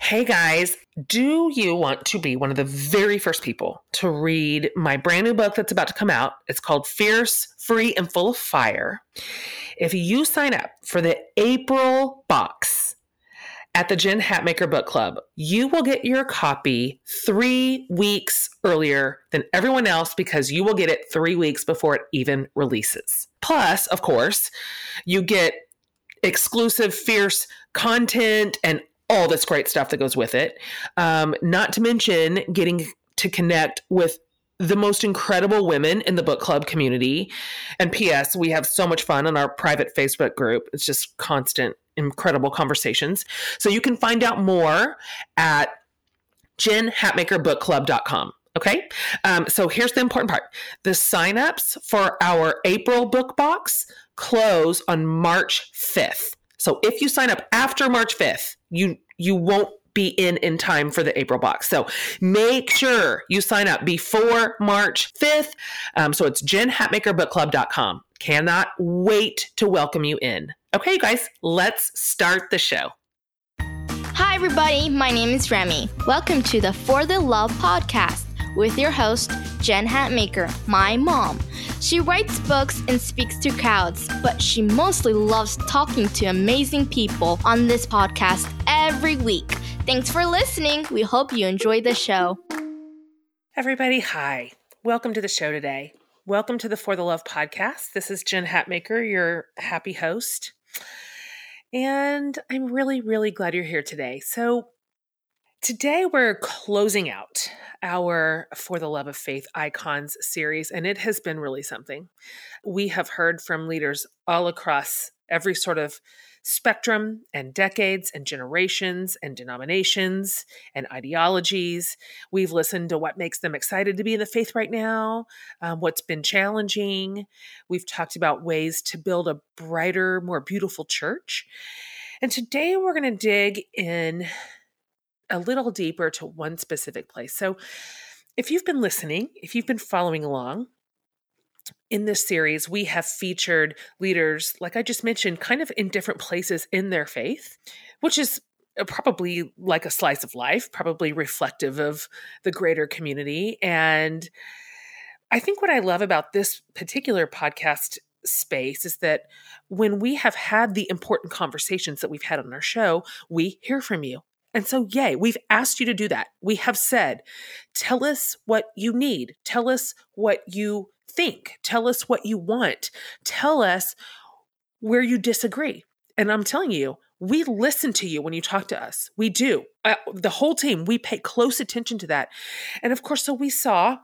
Hey guys, do you want to be one of the very first people to read my brand new book that's about to come out? It's called Fierce, Free, and Full of Fire. If you sign up for the April box at the Jen Hatmaker Book Club, you will get your copy three weeks earlier than everyone else because you will get it three weeks before it even releases. Plus, of course, you get exclusive fierce content and all this great stuff that goes with it. Um, not to mention getting to connect with the most incredible women in the book club community. And P.S., we have so much fun on our private Facebook group. It's just constant, incredible conversations. So you can find out more at jenhatmakerbookclub.com. Okay. Um, so here's the important part the signups for our April book box close on March 5th. So if you sign up after March 5th, you you won't be in in time for the April box. So make sure you sign up before March 5th. Um, so it's jenhatmakerbookclub.com. Cannot wait to welcome you in. Okay, you guys, let's start the show. Hi, everybody. My name is Remy. Welcome to the For the Love podcast with your host, Jen Hatmaker, my mom. She writes books and speaks to crowds, but she mostly loves talking to amazing people on this podcast every week. Thanks for listening. We hope you enjoy the show. Everybody, hi. Welcome to the show today. Welcome to the For the Love podcast. This is Jen Hatmaker, your happy host. And I'm really, really glad you're here today. So, Today, we're closing out our For the Love of Faith Icons series, and it has been really something. We have heard from leaders all across every sort of spectrum and decades and generations and denominations and ideologies. We've listened to what makes them excited to be in the faith right now, um, what's been challenging. We've talked about ways to build a brighter, more beautiful church. And today, we're going to dig in a little deeper to one specific place. So, if you've been listening, if you've been following along, in this series, we have featured leaders, like I just mentioned, kind of in different places in their faith, which is uh, probably like a slice of life, probably reflective of the greater community. And I think what I love about this particular podcast space is that when we have had the important conversations that we've had on our show, we hear from you. And so, yay, we've asked you to do that. We have said, tell us what you need, tell us what you think, tell us what you want, tell us where you disagree. And I'm telling you, we listen to you when you talk to us. We do. Uh, the whole team, we pay close attention to that. And of course, so we saw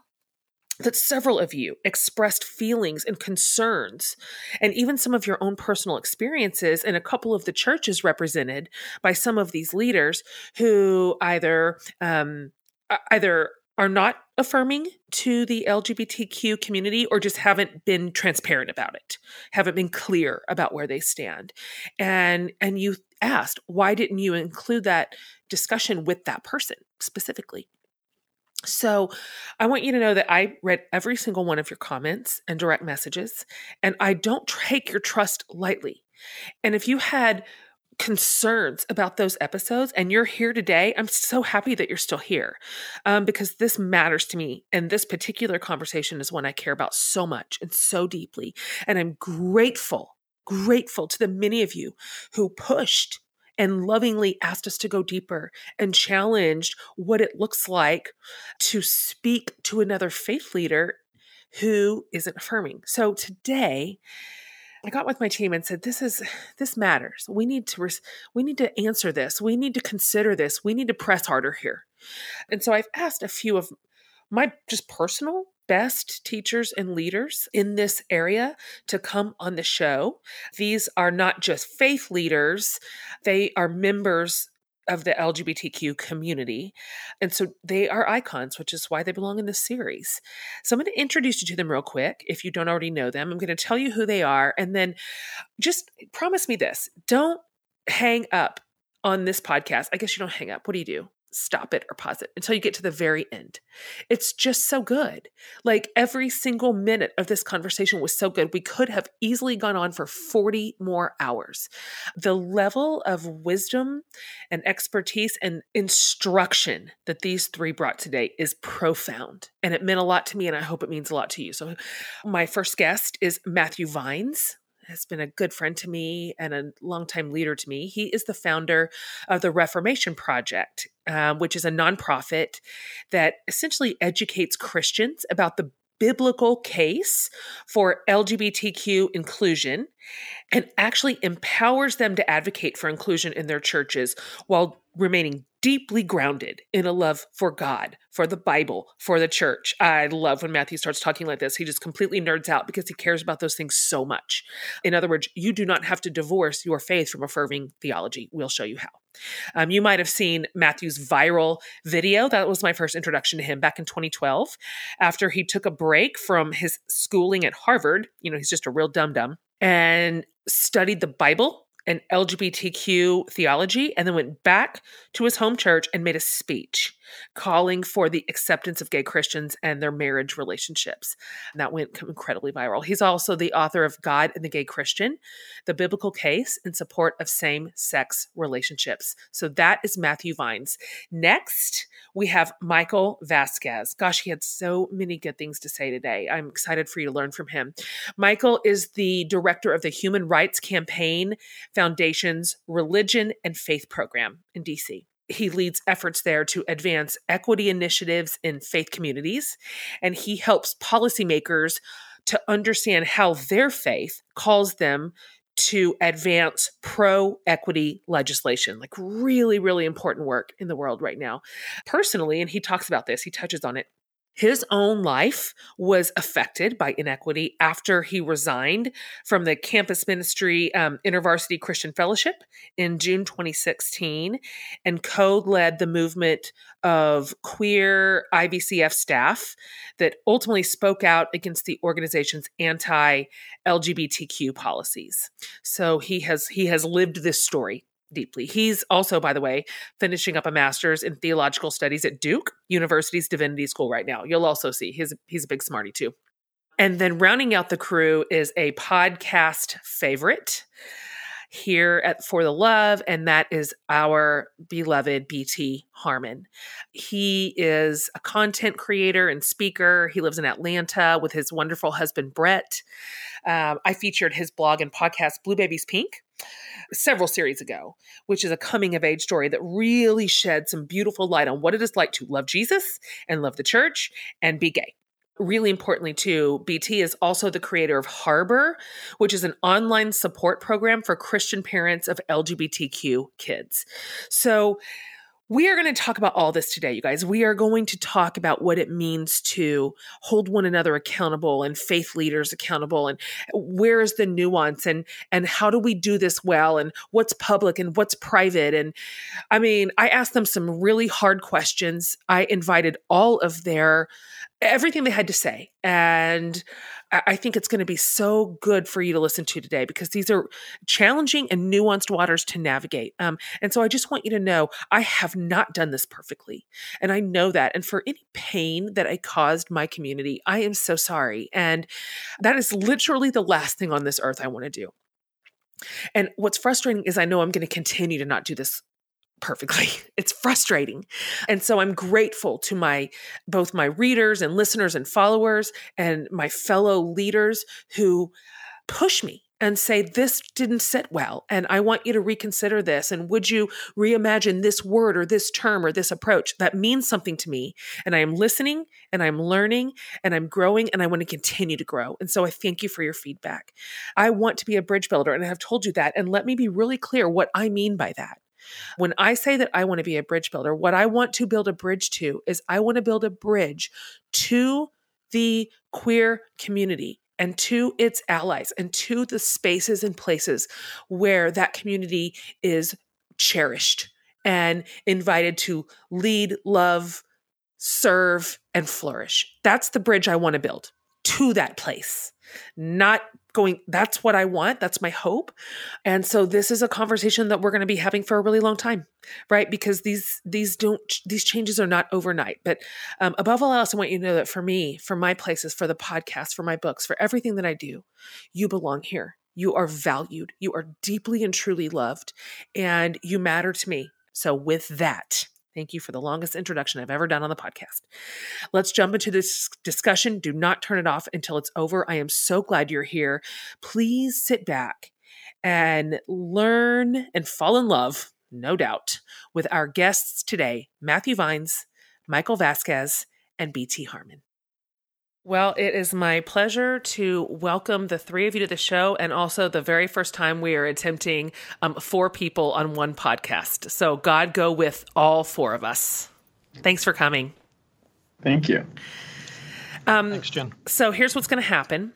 that several of you expressed feelings and concerns, and even some of your own personal experiences in a couple of the churches represented by some of these leaders who either um, either are not affirming to the LGBTQ community or just haven't been transparent about it, haven't been clear about where they stand. And and you asked, why didn't you include that discussion with that person specifically? So, I want you to know that I read every single one of your comments and direct messages, and I don't take your trust lightly. And if you had concerns about those episodes and you're here today, I'm so happy that you're still here um, because this matters to me. And this particular conversation is one I care about so much and so deeply. And I'm grateful, grateful to the many of you who pushed and lovingly asked us to go deeper and challenged what it looks like to speak to another faith leader who isn't affirming. So today, I got with my team and said, "This is this matters. We need to res- we need to answer this. We need to consider this. We need to press harder here." And so I've asked a few of my just personal best teachers and leaders in this area to come on the show. These are not just faith leaders, they are members of the LGBTQ community. And so they are icons, which is why they belong in this series. So I'm going to introduce you to them real quick if you don't already know them. I'm going to tell you who they are and then just promise me this don't hang up on this podcast. I guess you don't hang up. What do you do? Stop it or pause it until you get to the very end. It's just so good. Like every single minute of this conversation was so good. We could have easily gone on for 40 more hours. The level of wisdom and expertise and instruction that these three brought today is profound. And it meant a lot to me, and I hope it means a lot to you. So, my first guest is Matthew Vines has been a good friend to me and a longtime leader to me. He is the founder of the Reformation Project, um, which is a nonprofit that essentially educates Christians about the biblical case for LGBTQ inclusion and actually empowers them to advocate for inclusion in their churches while remaining deeply grounded in a love for God, for the Bible, for the church. I love when Matthew starts talking like this. He just completely nerds out because he cares about those things so much. In other words, you do not have to divorce your faith from affirming theology. We'll show you how. Um, you might have seen Matthew's viral video. That was my first introduction to him back in 2012. After he took a break from his schooling at Harvard, you know, he's just a real dum dum, and studied the Bible and LGBTQ theology, and then went back to his home church and made a speech calling for the acceptance of gay Christians and their marriage relationships. And that went incredibly viral. He's also the author of God and the Gay Christian, the biblical case in support of same sex relationships. So that is Matthew Vines. Next, we have Michael Vasquez. Gosh, he had so many good things to say today. I'm excited for you to learn from him. Michael is the director of the Human Rights Campaign Foundation's Religion and Faith Program in DC he leads efforts there to advance equity initiatives in faith communities, and he helps policymakers to understand how their faith calls them to advance pro equity legislation, like really, really important work in the world right now. Personally, and he talks about this, he touches on it his own life was affected by inequity after he resigned from the campus ministry um, InterVarsity Christian Fellowship in June 2016 and co led the movement of queer IVCF staff that ultimately spoke out against the organization's anti LGBTQ policies. So he has he has lived this story deeply. He's also, by the way, finishing up a master's in theological studies at Duke University's Divinity School right now. You'll also see he's he's a big smarty too. And then rounding out the crew is a podcast favorite here at For the Love, and that is our beloved BT Harmon. He is a content creator and speaker. He lives in Atlanta with his wonderful husband, Brett. Um, I featured his blog and podcast, Blue Babies Pink, several series ago, which is a coming of age story that really shed some beautiful light on what it is like to love Jesus and love the church and be gay. Really importantly too bt is also the creator of harbor which is an online support program for christian parents of lgbtq kids. So we are going to talk about all this today, you guys. We are going to talk about what it means to hold one another accountable and faith leaders accountable and where is the nuance and and how do we do this well and what's public and what's private and I mean, I asked them some really hard questions. I invited all of their everything they had to say. And I think it's going to be so good for you to listen to today because these are challenging and nuanced waters to navigate. Um, and so I just want you to know I have not done this perfectly. And I know that. And for any pain that I caused my community, I am so sorry. And that is literally the last thing on this earth I want to do. And what's frustrating is I know I'm going to continue to not do this perfectly. It's frustrating. And so I'm grateful to my both my readers and listeners and followers and my fellow leaders who push me and say this didn't sit well and I want you to reconsider this and would you reimagine this word or this term or this approach that means something to me and I am listening and I'm learning and I'm growing and I want to continue to grow. And so I thank you for your feedback. I want to be a bridge builder and I have told you that and let me be really clear what I mean by that. When I say that I want to be a bridge builder, what I want to build a bridge to is I want to build a bridge to the queer community and to its allies and to the spaces and places where that community is cherished and invited to lead, love, serve, and flourish. That's the bridge I want to build. to that place, not going, that's what I want. That's my hope. And so this is a conversation that we're going to be having for a really long time, right? Because these, these don't, these changes are not overnight. But um, above all else, I want you to know that for me, for my places, for the podcast, for my books, for everything that I do, you belong here. You are valued. You are deeply and truly loved, and you matter to me. So, with that, Thank you for the longest introduction I've ever done on the podcast. Let's jump into this discussion. Do not turn it off until it's over. I am so glad you're here. Please sit back and learn and fall in love, no doubt, with our guests today Matthew Vines, Michael Vasquez, and BT Harmon. Well, it is my pleasure to welcome the three of you to the show, and also the very first time we are attempting um, four people on one podcast. So, God go with all four of us. Thanks for coming. Thank you. Um, Thanks, Jen. So, here's what's going to happen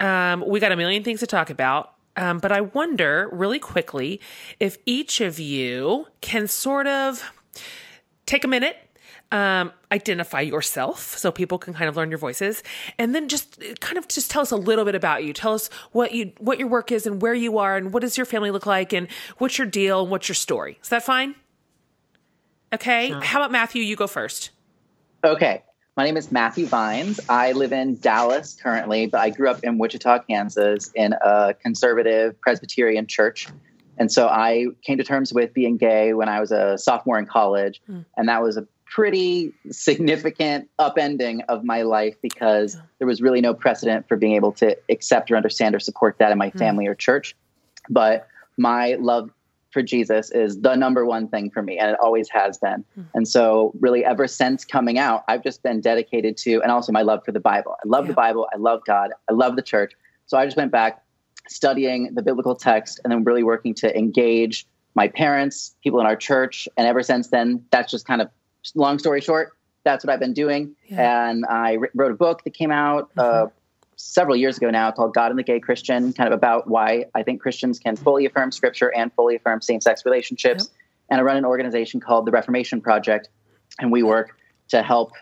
um, we got a million things to talk about. Um, but I wonder really quickly if each of you can sort of take a minute um, identify yourself so people can kind of learn your voices. And then just kind of just tell us a little bit about you. Tell us what you what your work is and where you are and what does your family look like and what's your deal and what's your story. Is that fine? Okay. Sure. how about matthew? You go first. Okay. My name is matthew vines. I live in dallas currently but i grew up in wichita kansas in a conservative presbyterian church. And so I came to terms with being gay when I was a sophomore in college. Mm. And that was a pretty significant upending of my life because there was really no precedent for being able to accept or understand or support that in my hmm. family mm. or church. But my love for Jesus is the number one thing for me, and it always has been. Mm. And so, really, ever since coming out, I've just been dedicated to, and also my love for the Bible. I love yeah. the Bible. I love God. I love the church. So I just went back studying the biblical text and then really working to engage my parents, people in our church. And ever since then, that's just kind of long story short, that's what I've been doing. Yeah. And I wrote a book that came out uh, mm-hmm. uh, several years ago now called God and the Gay Christian, kind of about why I think Christians can fully affirm scripture and fully affirm same sex relationships. Yep. And I run an organization called the Reformation Project, and we work to help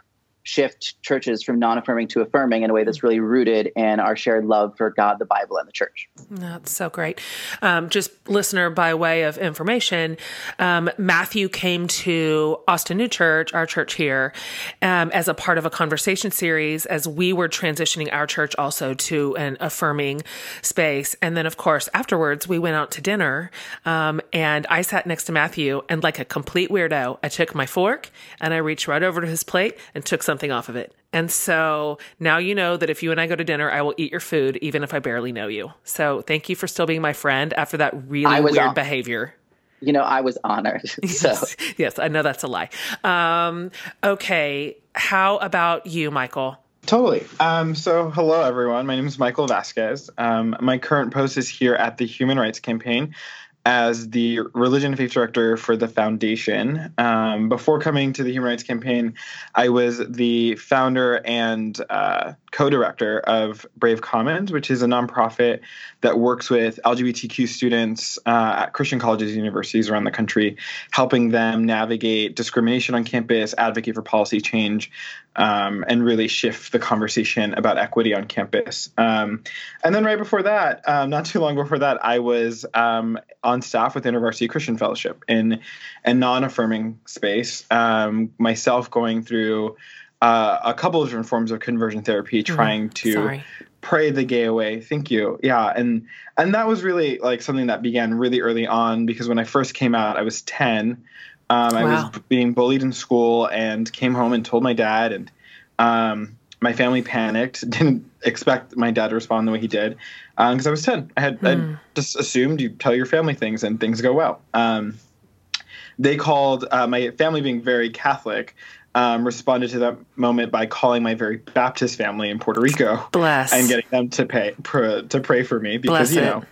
shift churches from non-affirming to affirming in a way that's really rooted in our shared love for God, the Bible, and the church. That's so great. Um, just listener, by way of information, um, Matthew came to Austin New Church, our church here, um, as a part of a conversation series as we were transitioning our church also to an affirming space. And then, of course, afterwards, we went out to dinner, um, and I sat next to Matthew, and like a complete weirdo, I took my fork and I reached right over to his plate and took some something off of it. And so now you know that if you and I go to dinner, I will eat your food, even if I barely know you. So thank you for still being my friend after that really weird on- behavior. You know, I was honored. So. Yes, yes, I know that's a lie. Um, okay, how about you, Michael? Totally. Um, so, hello, everyone. My name is Michael Vasquez. Um, my current post is here at the Human Rights Campaign as the religion and faith director for the foundation. Um, before coming to the Human Rights Campaign, I was the founder and uh, co director of Brave Commons, which is a nonprofit that works with LGBTQ students uh, at Christian colleges and universities around the country, helping them navigate discrimination on campus, advocate for policy change, um, and really shift the conversation about equity on campus. Um, and then right before that, um, not too long before that, I was um, on staff with InterVarsity Christian Fellowship in a non-affirming space. Um, myself going through uh, a couple of different forms of conversion therapy, mm-hmm. trying to Sorry. pray the gay away. Thank you. Yeah, and and that was really like something that began really early on because when I first came out, I was ten. Um, I was being bullied in school and came home and told my dad, and um, my family panicked. Didn't expect my dad to respond the way he did because um, I was ten. I had I hmm. just assumed you tell your family things and things go well. Um, they called uh, my family being very Catholic. Um, responded to that moment by calling my very Baptist family in Puerto Rico, bless, and getting them to pay pr- to pray for me because bless you know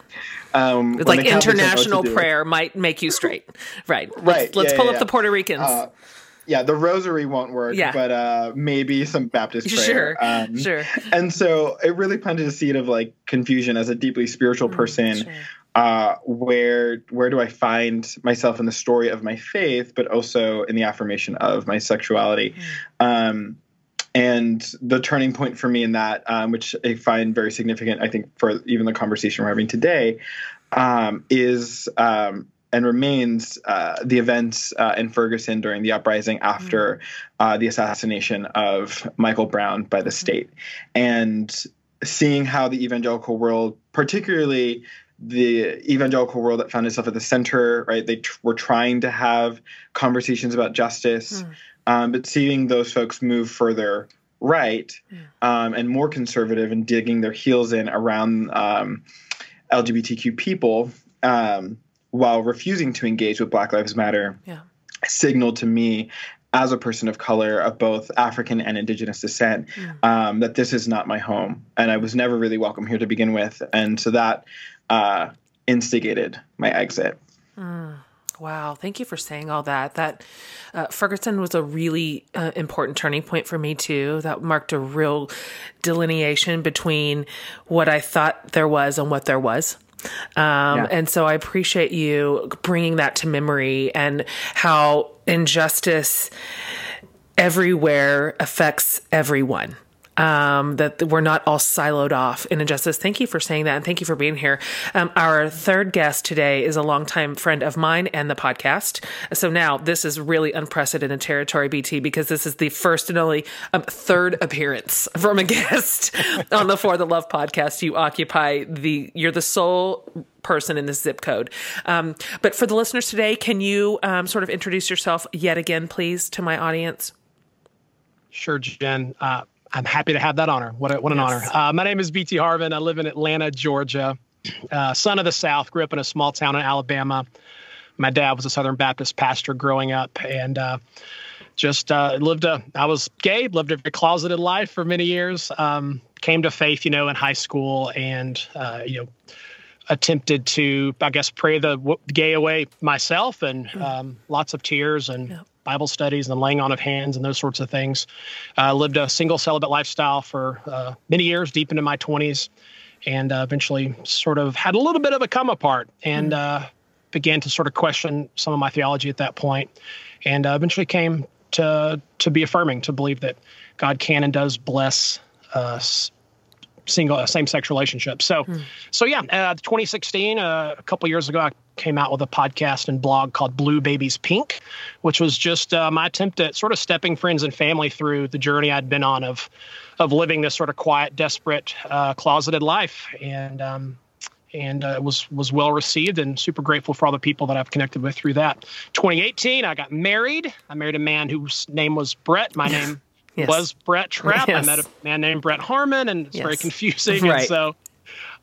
um, like international prayer might make you straight, right? Right. Let's, let's yeah, pull yeah, up yeah. the Puerto Ricans. Uh, yeah, the rosary won't work, yeah. but uh, maybe some Baptist prayer. Sure, um, sure. And so it really planted a seed of like confusion as a deeply spiritual mm, person. Sure. Uh, where where do I find myself in the story of my faith, but also in the affirmation of my sexuality? Mm. Um, and the turning point for me in that, um, which I find very significant, I think, for even the conversation we're having today, um, is um, and remains uh, the events uh, in Ferguson during the uprising after mm-hmm. uh, the assassination of Michael Brown by the mm-hmm. state, and seeing how the evangelical world, particularly the evangelical world that found itself at the center, right? They tr- were trying to have conversations about justice, mm. um, but seeing those folks move further right yeah. um, and more conservative and digging their heels in around um, LGBTQ people um, while refusing to engage with Black Lives Matter yeah. signaled to me as a person of color of both African and Indigenous descent mm. um, that this is not my home, and I was never really welcome here to begin with, and so that uh, instigated my exit. Mm. Wow, thank you for saying all that. That uh, Ferguson was a really uh, important turning point for me too. That marked a real delineation between what I thought there was and what there was. Um, yeah. And so I appreciate you bringing that to memory and how injustice everywhere affects everyone um, that we're not all siloed off in injustice. Thank you for saying that, and thank you for being here. Um, our third guest today is a longtime friend of mine and the podcast. So now this is really unprecedented territory, BT, because this is the first and only um, third appearance from a guest on the For the Love podcast. You occupy the you're the sole person in this zip code. Um, but for the listeners today, can you um, sort of introduce yourself yet again, please, to my audience? Sure, Jen. Uh, I'm happy to have that honor. What, a, what an yes. honor. Uh, my name is BT Harmon. I live in Atlanta, Georgia. Uh, son of the South, grew up in a small town in Alabama. My dad was a Southern Baptist pastor growing up, and uh, just uh, lived a. I was gay, lived a very closeted life for many years. Um, came to faith, you know, in high school, and uh, you know, attempted to, I guess, pray the gay away myself, and hmm. um, lots of tears and. Bible studies and the laying on of hands and those sorts of things. Uh, lived a single celibate lifestyle for uh, many years, deep into my 20s, and uh, eventually sort of had a little bit of a come apart and mm. began to sort of question some of my theology at that point, and uh, eventually came to to be affirming, to believe that God can and does bless us single uh, same sex relationships. So, mm. so yeah, uh, 2016, uh, a couple years ago, I came out with a podcast and blog called Blue Babies Pink, which was just uh, my attempt at sort of stepping friends and family through the journey I'd been on of of living this sort of quiet, desperate, uh, closeted life, and um, and uh, was was well received and super grateful for all the people that I've connected with through that. 2018, I got married. I married a man whose name was Brett. My name yes. was Brett Trapp. Yes. I met a man named Brett Harmon, and it's yes. very confusing. Right. And so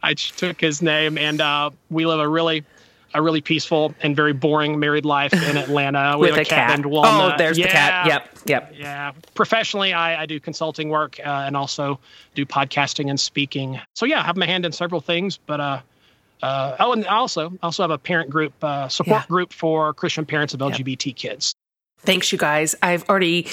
I took his name, and uh, we live a really a really peaceful and very boring married life in Atlanta. With a, a cat. Oh, there's yeah. the cat. Yep, yep. Yeah. Professionally, I, I do consulting work uh, and also do podcasting and speaking. So yeah, I have my hand in several things, but uh, uh, oh, and also also have a parent group uh, support yeah. group for Christian parents of LGBT yep. kids. Thanks, you guys. I've already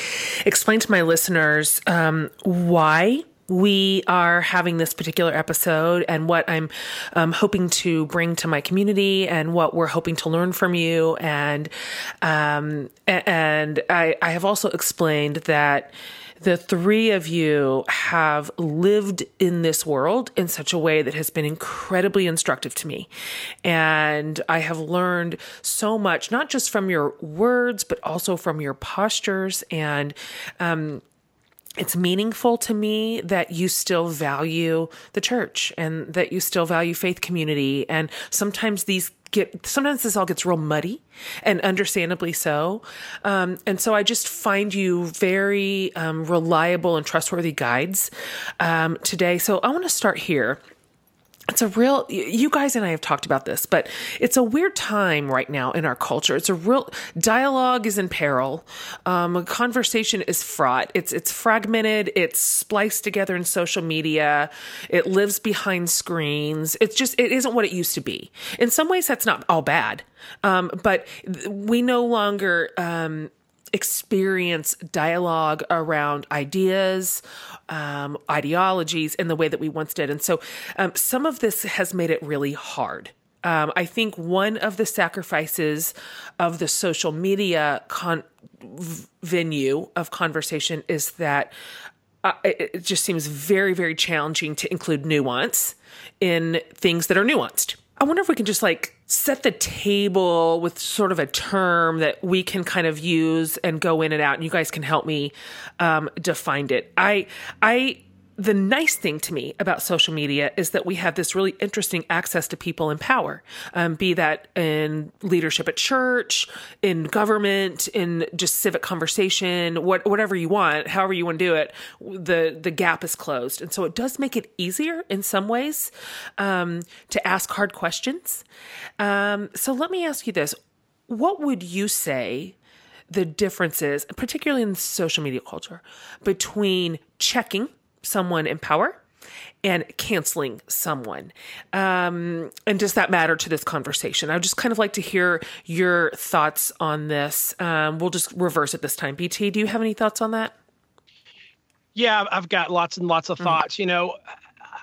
explained to my listeners um, why we are having this particular episode and what I'm um, hoping to bring to my community and what we're hoping to learn from you. And um, and I, I have also explained that the three of you have lived in this world in such a way that has been incredibly instructive to me. And I have learned so much, not just from your words, but also from your postures and, um, it's meaningful to me that you still value the church and that you still value faith community. And sometimes these get, sometimes this all gets real muddy and understandably so. Um, and so I just find you very um, reliable and trustworthy guides um, today. So I want to start here it's a real you guys and I have talked about this, but it's a weird time right now in our culture. It's a real dialogue is in peril. Um, conversation is fraught. It's it's fragmented. It's spliced together in social media. It lives behind screens. It's just it isn't what it used to be. In some ways, that's not all bad, um, but we no longer. Um, experience dialogue around ideas, um, ideologies in the way that we once did. And so um, some of this has made it really hard. Um, I think one of the sacrifices of the social media con- venue of conversation is that uh, it, it just seems very, very challenging to include nuance in things that are nuanced. I wonder if we can just like set the table with sort of a term that we can kind of use and go in and out, and you guys can help me um, define it. I I the nice thing to me about social media is that we have this really interesting access to people in power, um, be that in leadership at church, in government, in just civic conversation, what, whatever you want, however you want to do it. The the gap is closed, and so it does make it easier in some ways um, to ask hard questions. Um, so let me ask you this: What would you say? The differences, particularly in social media culture, between checking someone in power and canceling someone. Um, and does that matter to this conversation? I would just kind of like to hear your thoughts on this. Um, we'll just reverse it this time. BT, do you have any thoughts on that? Yeah, I've got lots and lots of mm-hmm. thoughts. You know,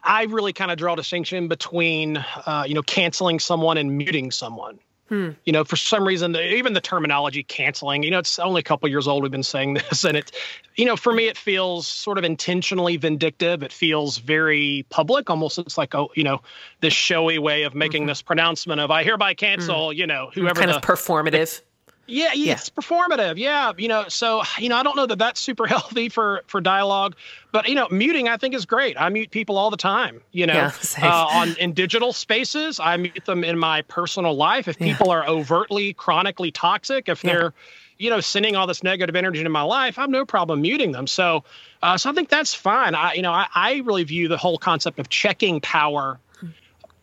I really kind of draw a distinction between, uh, you know, canceling someone and muting someone. Hmm. You know, for some reason, even the terminology canceling, you know, it's only a couple years old. We've been saying this, and it, you know, for me, it feels sort of intentionally vindictive. It feels very public, almost it's like, oh, you know, this showy way of making mm-hmm. this pronouncement of I hereby cancel, mm. you know, whoever kind the, of performative. The, yeah, yeah, it's performative. Yeah, you know, so you know, I don't know that that's super healthy for for dialogue, but you know, muting I think is great. I mute people all the time. You know, yeah, uh, on in digital spaces, I mute them in my personal life. If people yeah. are overtly, chronically toxic, if yeah. they're you know sending all this negative energy into my life, I have no problem muting them. So, uh, so I think that's fine. I you know, I, I really view the whole concept of checking power.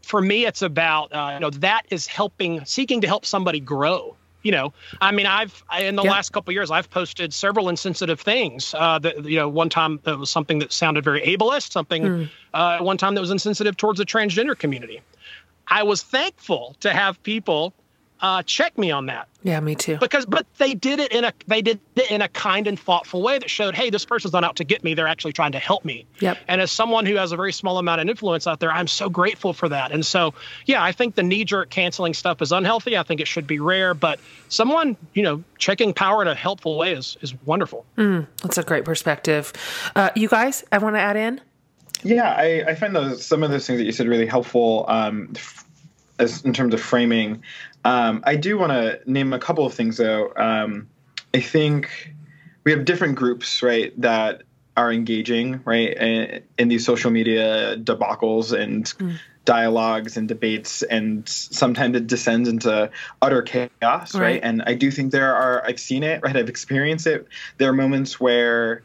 For me, it's about uh, you know that is helping, seeking to help somebody grow you know, I mean, I've in the last couple years, I've posted several insensitive things. Uh, that you know, one time that was something that sounded very ableist, something mm. uh, one time that was insensitive towards the transgender community. I was thankful to have people uh, check me on that. Yeah, me too. Because, but they did it in a they did it in a kind and thoughtful way that showed, hey, this person's not out to get me; they're actually trying to help me. Yep. And as someone who has a very small amount of influence out there, I'm so grateful for that. And so, yeah, I think the knee-jerk canceling stuff is unhealthy. I think it should be rare, but someone, you know, checking power in a helpful way is is wonderful. Mm, that's a great perspective. Uh, you guys, I want to add in. Yeah, I, I find those some of those things that you said really helpful. Um, as in terms of framing. Um, I do want to name a couple of things though. Um, I think we have different groups, right, that are engaging, right, in, in these social media debacles and mm. dialogues and debates, and sometimes it descends into utter chaos, right. right? And I do think there are. I've seen it, right? I've experienced it. There are moments where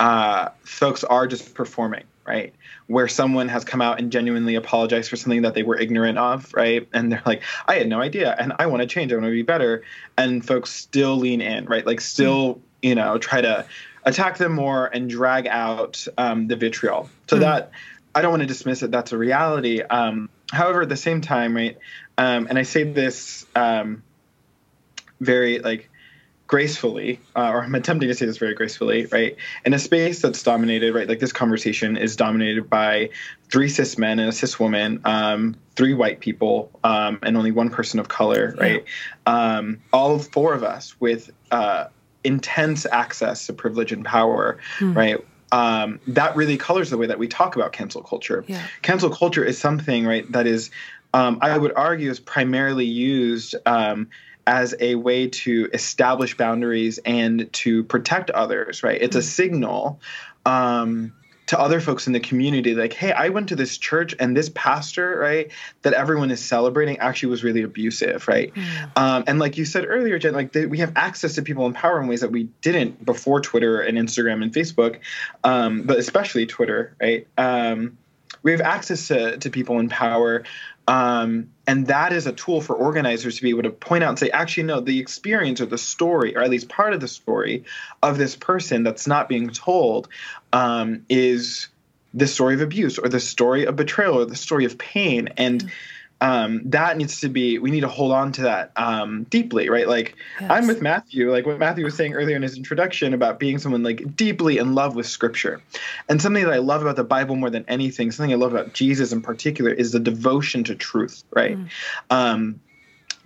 uh, folks are just performing, right? Where someone has come out and genuinely apologized for something that they were ignorant of, right? And they're like, I had no idea and I want to change, I want to be better. And folks still lean in, right? Like, still, you know, try to attack them more and drag out um, the vitriol. So mm. that, I don't want to dismiss it, that's a reality. Um, however, at the same time, right, um, and I say this um, very like, gracefully, uh, or I'm attempting to say this very gracefully, right? In a space that's dominated, right? Like this conversation is dominated by three cis men and a cis woman, um, three white people, um, and only one person of color, right? Yeah. Um, all four of us with uh, intense access to privilege and power, hmm. right? Um, that really colors the way that we talk about cancel culture. Yeah. Cancel culture is something, right, that is, um, I would argue, is primarily used um, as a way to establish boundaries and to protect others, right? It's a mm-hmm. signal um, to other folks in the community like, hey, I went to this church and this pastor, right, that everyone is celebrating actually was really abusive, right? Mm. Um, and like you said earlier, Jen, like they, we have access to people in power in ways that we didn't before Twitter and Instagram and Facebook, um, but especially Twitter, right? Um, we have access to, to people in power um, and that is a tool for organizers to be able to point out and say, actually, no, the experience or the story, or at least part of the story of this person that's not being told um, is the story of abuse or the story of betrayal or the story of pain. And mm-hmm um, that needs to be we need to hold on to that um, deeply right? Like yes. i'm with matthew like what matthew was saying earlier in his introduction about being someone like deeply in love with scripture. And something that i love about the bible more than anything something i love about jesus in particular is the devotion to truth right? Mm. um,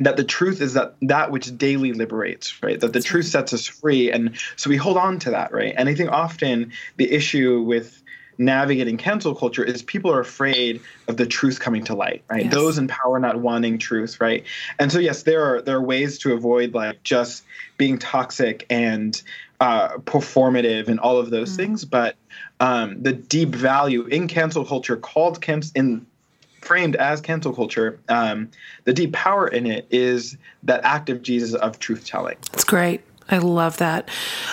that the truth is that that which daily liberates right? That the truth sets us free. And so we hold on to that right? And i think often the issue with navigating cancel culture is people are afraid of the truth coming to light right yes. those in power not wanting truth right and so yes there are there are ways to avoid like just being toxic and uh, performative and all of those mm-hmm. things but um, the deep value in cancel culture called camps in framed as cancel culture, um, the deep power in it is that act of Jesus of truth telling. That's great. I love that.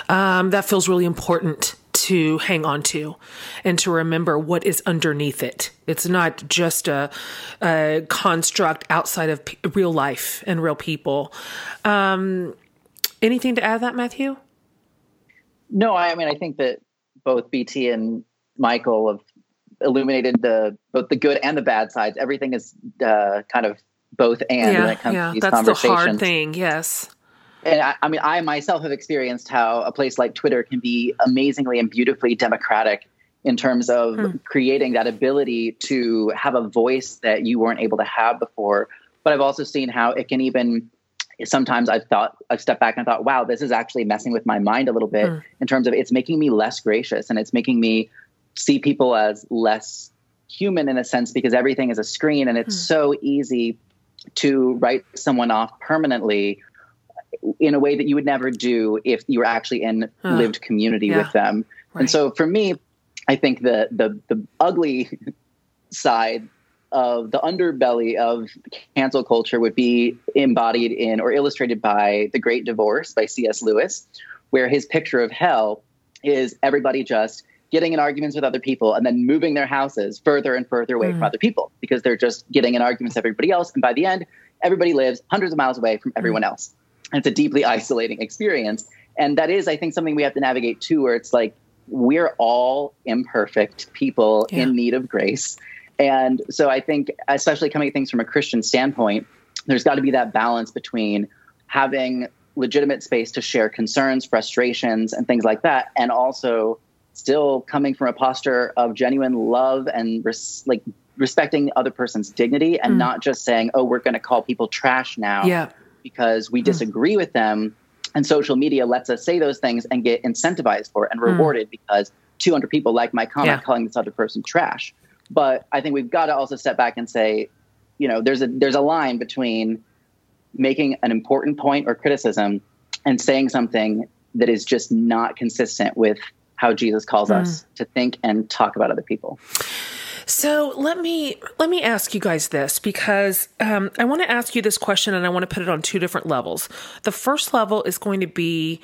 Um, that feels really important to hang on to and to remember what is underneath it. It's not just a, a construct outside of p- real life and real people. Um, anything to add that, Matthew? No, I mean, I think that both BT and Michael have illuminated the both the good and the bad sides. Everything is uh, kind of both and yeah, when it comes yeah, to these that's conversations. the hard thing. Yes. And I, I mean, I myself have experienced how a place like Twitter can be amazingly and beautifully democratic in terms of hmm. creating that ability to have a voice that you weren't able to have before. But I've also seen how it can even sometimes I've thought I've stepped back and thought, wow, this is actually messing with my mind a little bit hmm. in terms of it's making me less gracious and it's making me see people as less human in a sense because everything is a screen and it's mm. so easy to write someone off permanently in a way that you would never do if you were actually in lived community yeah. with them. Right. And so for me, I think the the the ugly side of the underbelly of cancel culture would be embodied in or illustrated by The Great Divorce by C.S. Lewis, where his picture of hell is everybody just getting in arguments with other people and then moving their houses further and further away mm. from other people because they're just getting in arguments with everybody else. And by the end, everybody lives hundreds of miles away from everyone mm. else. It's a deeply isolating experience. And that is, I think, something we have to navigate too, where it's like we're all imperfect people yeah. in need of grace. And so I think, especially coming at things from a Christian standpoint, there's got to be that balance between having legitimate space to share concerns, frustrations, and things like that, and also still coming from a posture of genuine love and res- like respecting the other person's dignity and mm. not just saying, "Oh, we're going to call people trash now." Yeah. Because we mm. disagree mm. with them, and social media lets us say those things and get incentivized for it and mm. rewarded mm. because 200 people like my comment yeah. calling this other person trash. But I think we've got to also step back and say, you know, there's a there's a line between making an important point or criticism and saying something that is just not consistent with how Jesus calls mm. us to think and talk about other people. So let me let me ask you guys this because um, I want to ask you this question and I want to put it on two different levels. The first level is going to be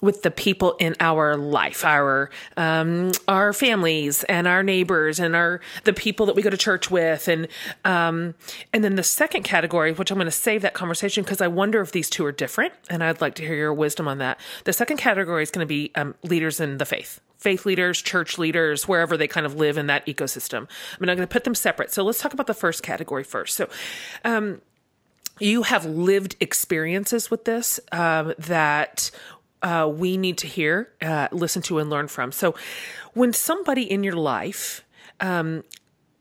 with the people in our life, our um, our families and our neighbors and our the people that we go to church with, and um, and then the second category, which I'm going to save that conversation because I wonder if these two are different, and I'd like to hear your wisdom on that. The second category is going to be um, leaders in the faith faith leaders, church leaders, wherever they kind of live in that ecosystem. I mean, I'm not going to put them separate. So let's talk about the first category first. So, um, you have lived experiences with this um, that uh, we need to hear, uh, listen to, and learn from. So, when somebody in your life um,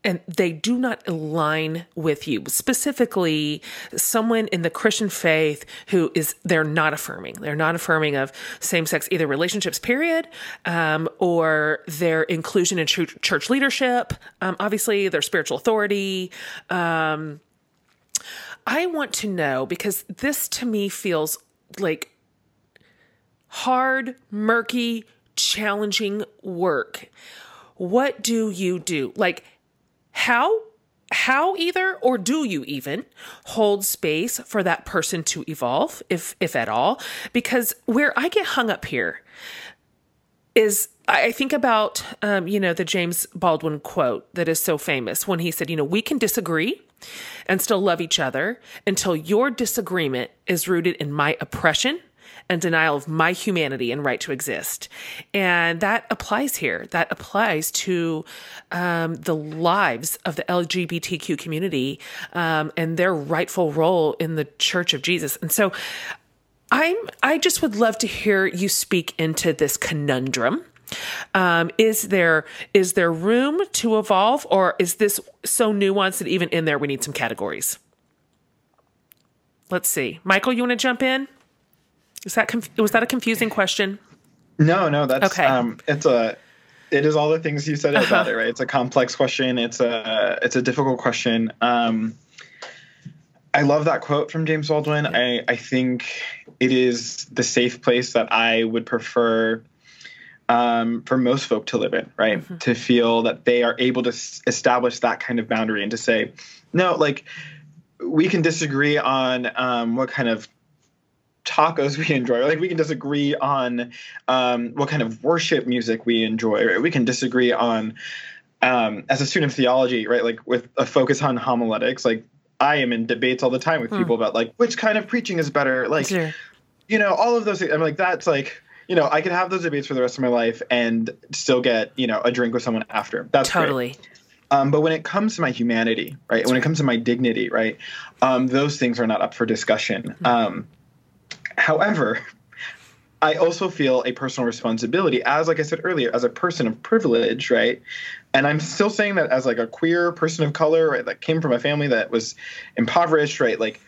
and they do not align with you. Specifically, someone in the Christian faith who is they're not affirming. They're not affirming of same sex either relationships, period, um, or their inclusion in church leadership. Um, obviously, their spiritual authority. Um, I want to know because this to me feels like hard, murky, challenging work. What do you do? Like how how either or do you even hold space for that person to evolve if if at all? Because where i get hung up here is i think about um, you know the james baldwin quote that is so famous when he said you know we can disagree and still love each other until your disagreement is rooted in my oppression and denial of my humanity and right to exist. And that applies here. That applies to um, the lives of the LGBTQ community um, and their rightful role in the Church of Jesus. And so I'm, I just would love to hear you speak into this conundrum. Um, is there is there room to evolve, or is this so nuanced that even in there we need some categories? let's see. Michael, you want to jump in? Is that conf- was that a confusing question? No, no, that's Okay. um it's a it is all the things you said about Uh-huh. it, right? It's a complex question. It's a it's a difficult question. Um I love that quote from James Baldwin. I, I think it is the safe place that I would prefer um, for most folk to live in, right? To feel that they are able to s- establish that kind of boundary and to say, no, like we can disagree on um, what kind of tacos we enjoy. Like we can disagree on um, what kind of worship music we enjoy. Right? We can disagree on um, as a student of theology, right? Like with a focus on homiletics, like. I am in debates all the time with people about like which kind of preaching is better. Like Sure. you know, all of those things. I'm like, that's like, you know, I could have those debates for the rest of my life and still get, you know, a drink with someone after. That's great. Totally. Um, but when it comes to my humanity, right, when it comes to my dignity, right, um, those things are not up for discussion. Um, however, I also feel a personal responsibility as, like I said earlier, as a person of privilege, right? And I'm still saying that as like a queer person of color, right, that came from a family that was impoverished, right? Like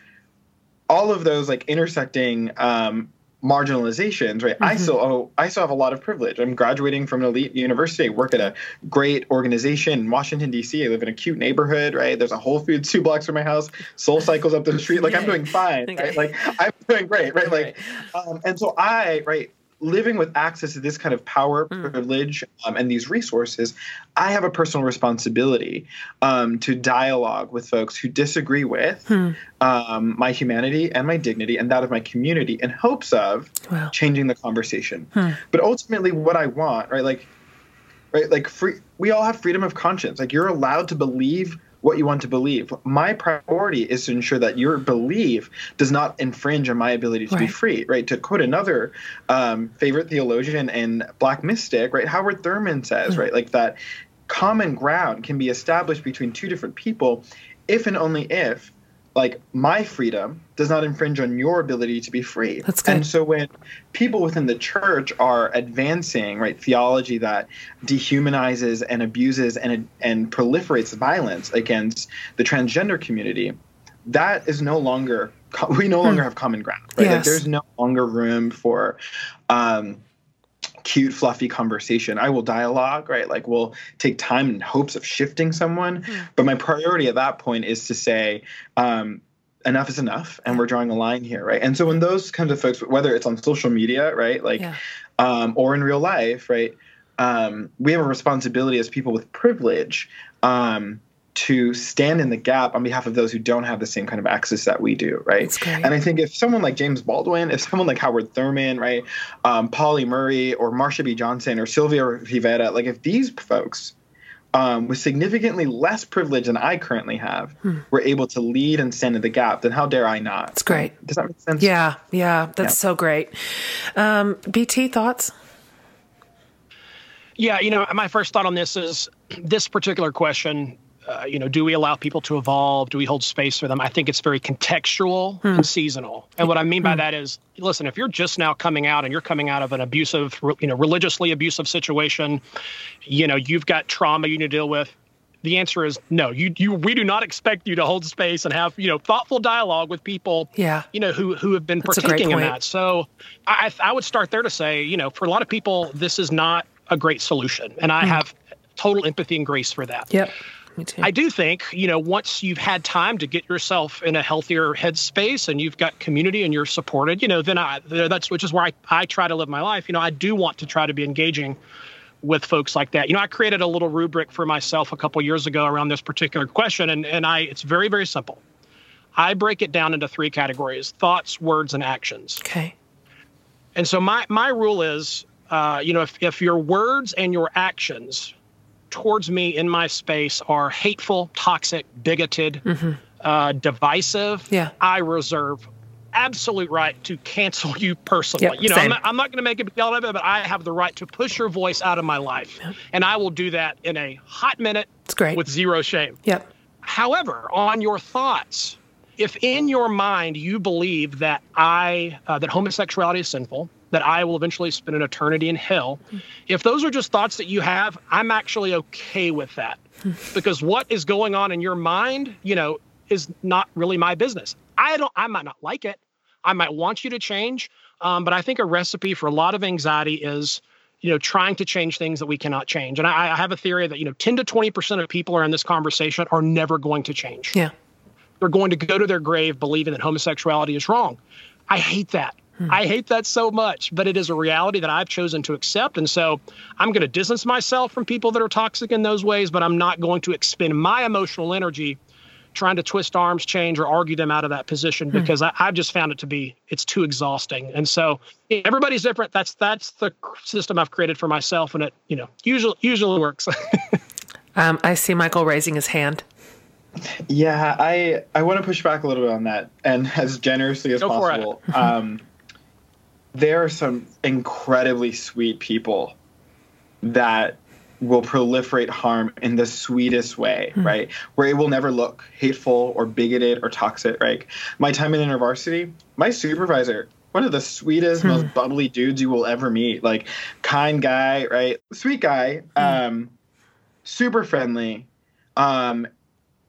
all of those like intersecting um, marginalizations, right? I still oh, I still have a lot of privilege. I'm graduating from an elite university. I work at a great organization in Washington D.C. I live in a cute neighborhood, right? There's a Whole Foods two blocks from my house. SoulCycle's up the street. Like I'm doing fine, Okay. right? Like I'm doing great, right? Like, um, and so I, right, living with access to this kind of power, privilege, um, and these resources, I have a personal responsibility um, to dialogue with folks who disagree with um, my humanity and my dignity and that of my community in hopes of Wow. changing the conversation. But ultimately, what I want, right, like, right, like, free, we all have freedom of conscience. Like, you're allowed to believe what you want to believe. My priority is to ensure that your belief does not infringe on my ability to be free, right? To quote another um, favorite theologian and Black mystic, right, Howard Thurman says, right, like that common ground can be established between two different people if and only if like my freedom does not infringe on your ability to be free. That's good. And so when people within the church are advancing right theology that dehumanizes and abuses and and proliferates violence against the transgender community, that is no longer we no longer have common ground. Right? Like Yes. there's no longer room for um cute fluffy conversation i will dialogue right like we'll take time in hopes of shifting someone but my priority at that point is to say um, enough is enough and we're drawing a line here right and so when those kinds of folks whether it's on social media right like Yeah. um, or in real life right um, we have a responsibility as people with privilege um, to stand in the gap on behalf of those who don't have the same kind of access that we do, right? And I think if someone like James Baldwin, if someone like Howard Thurman, right, um, Pauli Murray or Marsha P. Johnson or Sylvia Rivera, like if these folks um, with significantly less privilege than I currently have were able to lead and stand in the gap, then how dare I not? It's great. Does that make sense? Yeah, yeah, that's Yeah. so great. Um, BT thoughts? Yeah, you know, my first thought on this is this particular question. Uh, you know, do we allow people to evolve? Do we hold space for them? I think it's very contextual and seasonal. And what I mean by that is, listen, if you're just now coming out and you're coming out of an abusive, you know, religiously abusive situation, you know, you've got trauma you need to deal with. The answer is no. You, you, we do not expect you to hold space and have, you know, thoughtful dialogue with people Yeah. you know, who who have been That's partaking in that. So I I would start there to say, you know, for a lot of people, this is not a great solution, and Hmm. I have total empathy and grace for that. Yep. Me too. I do think, you know, once you've had time to get yourself in a healthier headspace and you've got community and you're supported, you know, then I that's which is where I, I try to live my life. You know, I do want to try to be engaging with folks like that. You know, I created a little rubric for myself a couple years ago around this particular question, and and I it's very very simple. I break it down into three categories: thoughts, words, and actions. okay. And so my my rule is, uh, you know, if if your words and your actions towards me in my space are hateful, toxic, bigoted, uh, divisive, Yeah. I reserve absolute right to cancel you personally. Yep, you know, same. I'm not, I'm not going to make a big deal of it, but I have the right to push your voice out of my life, and I will do that in a hot minute It's great. with zero shame. Yep. However, on your thoughts, if in your mind you believe that I uh, that homosexuality is sinful, that I will eventually spend an eternity in hell, if those are just thoughts that you have, I'm actually okay with that. because what is going on in your mind, you know, is not really my business. I don't, I might not like it. I might want you to change. Um, but I think a recipe for a lot of anxiety is, you know, trying to change things that we cannot change. And I, I have a theory that, you know, 10 to 20% of people are in this conversation are never going to change. Yeah. They're going to go to their grave believing that homosexuality is wrong. I hate that. Hmm. I hate that so much, but it is a reality that I've chosen to accept. And so I'm going to distance myself from people that are toxic in those ways, but I'm not going to expend my emotional energy trying to twist arms, change, or argue them out of that position hmm. because I, have just found it to be it's too exhausting. And so everybody's different. That's that's the system I've created for myself, and it you know usually usually works. um, I see Michael raising his hand. Yeah, I I want to push back a little bit on that, and as generously as Go possible. um, there are some incredibly sweet people that will proliferate harm in the sweetest way, mm. right? Where it will never look hateful or bigoted or toxic, right? My time in InterVarsity, my supervisor, one of the sweetest, mm. most bubbly dudes you will ever meet. Like, kind guy, right? Sweet guy, mm. um, super friendly. Um,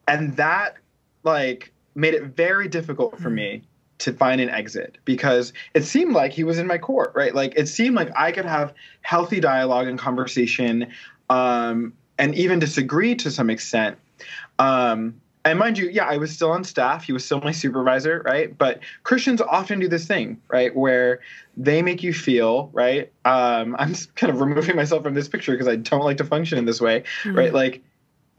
and that, like, made it very difficult for hmm. me to find an exit because it seemed like he was in my court, right? Like it seemed like I could have healthy dialogue and conversation um, and even disagree to some extent. Um, and mind you, yeah, I was still on staff. He was still my supervisor, right? But Christians often do this thing, right, where they make you feel, right? Um, I'm kind of removing myself from this picture because I don't like to function in this way, mm-hmm. right? Like,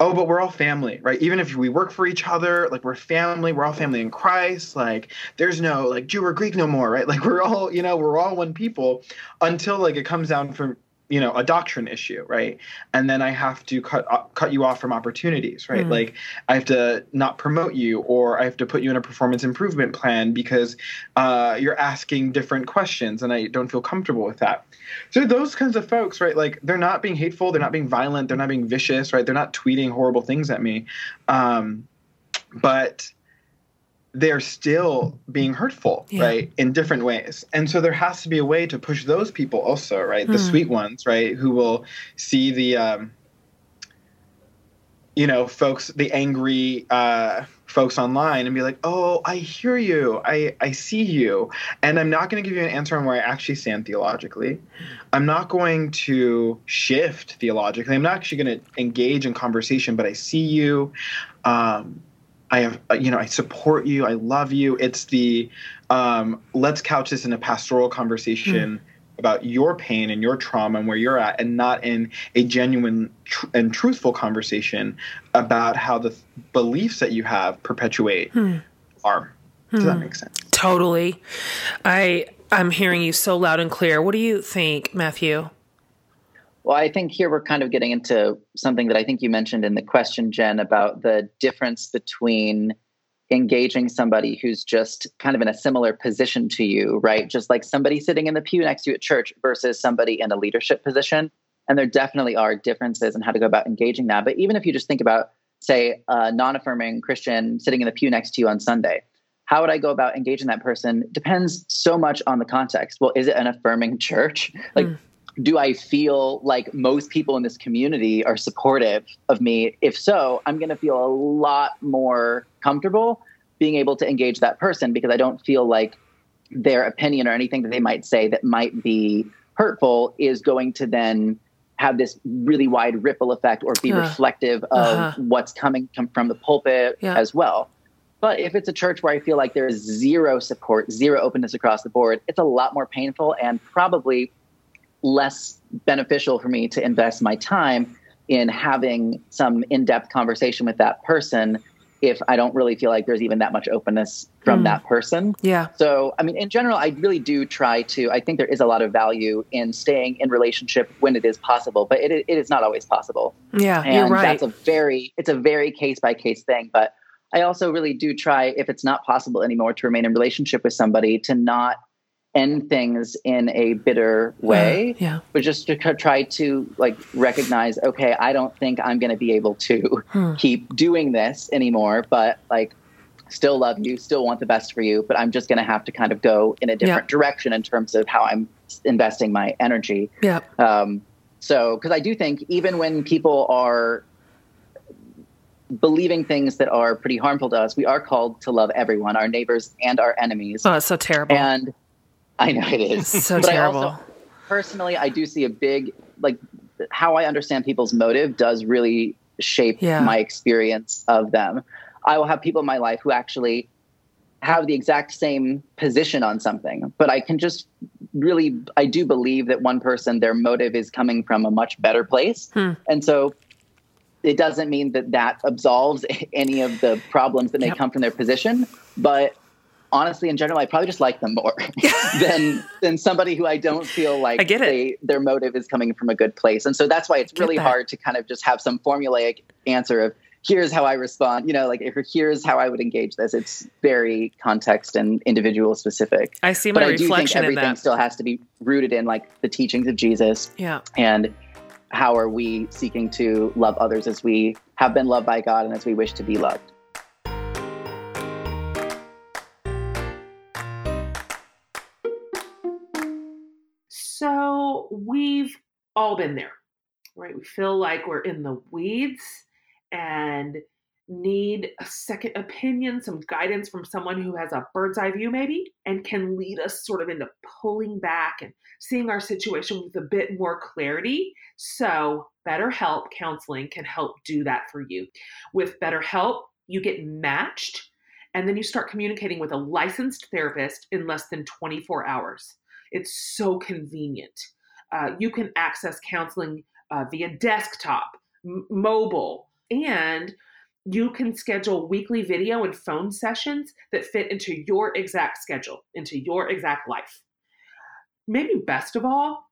oh, but we're all family, right? Even if we work for each other, like we're family, we're all family in Christ. Like, there's no like Jew or Greek no more, right? Like, we're all, you know, we're all one people until like it comes down from you know a doctrine issue right? And then i have to cut uh, cut you off from opportunities right? Mm. like i have to not promote you or i have to put you in a performance improvement plan because uh, you're asking different questions and i don't feel comfortable with that. So those kinds of folks right like they're not being hateful they're not being violent they're not being vicious right? They're not tweeting horrible things at me. Um, but they're still being hurtful, yeah. right, in different ways. And so there has to be a way to push those people also, right, the mm. sweet ones, right, who will see the, um, you know, folks, the angry uh, folks online and be like, oh, I hear you, I, I see you. And I'm not going to give you an answer on where I actually stand theologically. I'm not going to shift theologically. I'm not actually going to engage in conversation, but I see you. Um, I have, uh, you know, I support you. I love you. It's the um, let's couch this in a pastoral conversation mm. about your pain and your trauma and where you're at, and not in a genuine tr- and truthful conversation about how the th- beliefs that you have perpetuate mm. harm. Does mm. that hmm. make sense? Totally. I I'm hearing you so loud and clear. What do you think, Matthew? Well, I think here we're kind of getting into something that I think you mentioned in the question, Jen, about the difference between engaging somebody who's just kind of in a similar position to you, right? Just like somebody sitting in the pew next to you at church versus somebody in a leadership position. And there definitely are differences in how to go about engaging that. But even if you just think about, say, a non affirming Christian sitting in the pew next to you on Sunday, how would I go about engaging that person? Depends so much on the context. Well, is it an affirming church? Like, mm do I feel like most people in this community are supportive of me? If so, I'm going to feel a lot more comfortable being able to engage that person because I don't feel like their opinion or anything that they might say that might be hurtful is going to then have this really wide ripple effect or be uh, reflective of uh-huh. what's coming from the pulpit yeah. as well. But if it's a church where I feel like there's zero support, zero openness across the board, it's a lot more painful and probably less beneficial for me to invest my time in having some in-depth conversation with that person if I don't really feel like there's even that much openness from mm. that person. Yeah. So, I mean, in general, I really do try to. I think there is a lot of value in staying in relationship when it is possible, but it, it is not always possible. Yeah, and you're right. That's a very, it's a very case by case thing. But I also really do try, if it's not possible anymore, to remain in relationship with somebody, to not end things in a bitter way yeah, yeah. but just to try to like recognize okay i don't think i'm going to be able to hmm. keep doing this anymore but like still love you still want the best for you but i'm just going to have to kind of go in a different yeah. direction in terms of how i'm investing my energy yeah um so because i do think even when people are believing things that are pretty harmful to us. We are called to love everyone, our neighbors and our enemies. Oh, it's so terrible. And I know it is. It's so But I terrible. also- personally, I do see a big like how I understand people's motive does really shape Yeah. my experience of them. I will have people in my life who actually have the exact same position on something, but I can just really I do believe that one person their motive is coming from a much better place. Hmm. And so it doesn't mean that that absolves any of the problems that may Yep. come from their position, but honestly in general I probably just like them more than than somebody who I don't feel like I get it. they their motive is coming from a good place. And so that's why it's really hard to kind of just have some formulaic answer of here's how I respond, you know, like here's how I would engage this. It's very context and individual specific. I see my But I do think everything still has to be rooted in like the teachings of Jesus yeah. and how are we seeking to love others as we have been loved by God and as we wish to be loved. We've all been there, right? We feel like we're in the weeds and need a second opinion, some guidance from someone who has a bird's eye view, maybe, and can lead us sort of into pulling back and seeing our situation with a bit more clarity. So, BetterHelp counseling can help do that for you. With BetterHelp, you get matched and then you start communicating with a licensed therapist in less than 24 hours. It's so convenient. Uh, you can access counseling uh, via desktop, m- mobile, and you can schedule weekly video and phone sessions that fit into your exact schedule, into your exact life. Maybe best of all,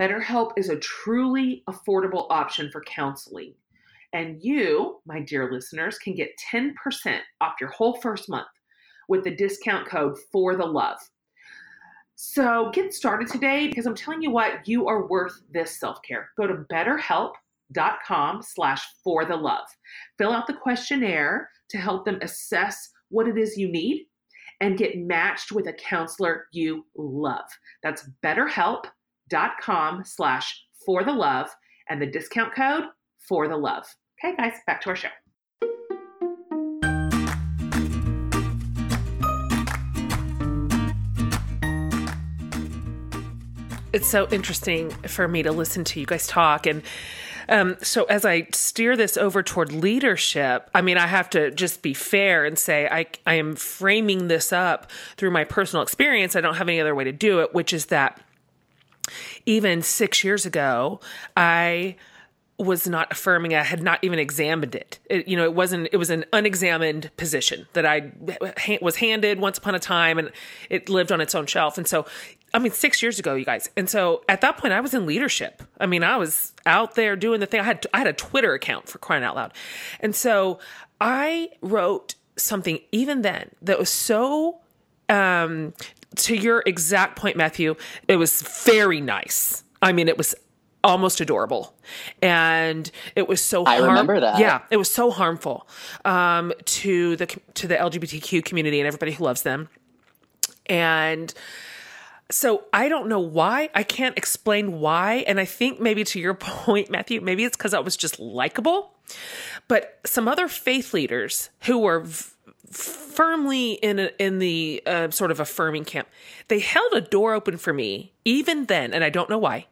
BetterHelp is a truly affordable option for counseling. And you, my dear listeners, can get 10% off your whole first month with the discount code for the love. So get started today because I'm telling you what, you are worth this self-care. Go to betterhelp.com slash for the love. Fill out the questionnaire to help them assess what it is you need and get matched with a counselor you love. That's betterhelp.com slash for the love and the discount code for the love. Okay, guys, back to our show. It's so interesting for me to listen to you guys talk. And um, so, as I steer this over toward leadership, I mean, I have to just be fair and say I, I am framing this up through my personal experience. I don't have any other way to do it, which is that even six years ago, I was not affirming. I had not even examined it. it. You know, it wasn't. It was an unexamined position that I ha- was handed once upon a time, and it lived on its own shelf. And so, I mean, six years ago, you guys. And so, at that point, I was in leadership. I mean, I was out there doing the thing. I had I had a Twitter account for crying out loud, and so I wrote something even then that was so um, to your exact point, Matthew, it was very nice. I mean, it was almost adorable, and it was so. Harmful. I remember that. Yeah, it was so harmful um, to the to the LGBTQ community and everybody who loves them, and. So I don't know why. I can't explain why. And I think maybe to your point, Matthew, maybe it's because I was just likable. But some other faith leaders who were v- firmly in a, in the uh, sort of affirming camp, they held a door open for me even then, and I don't know why,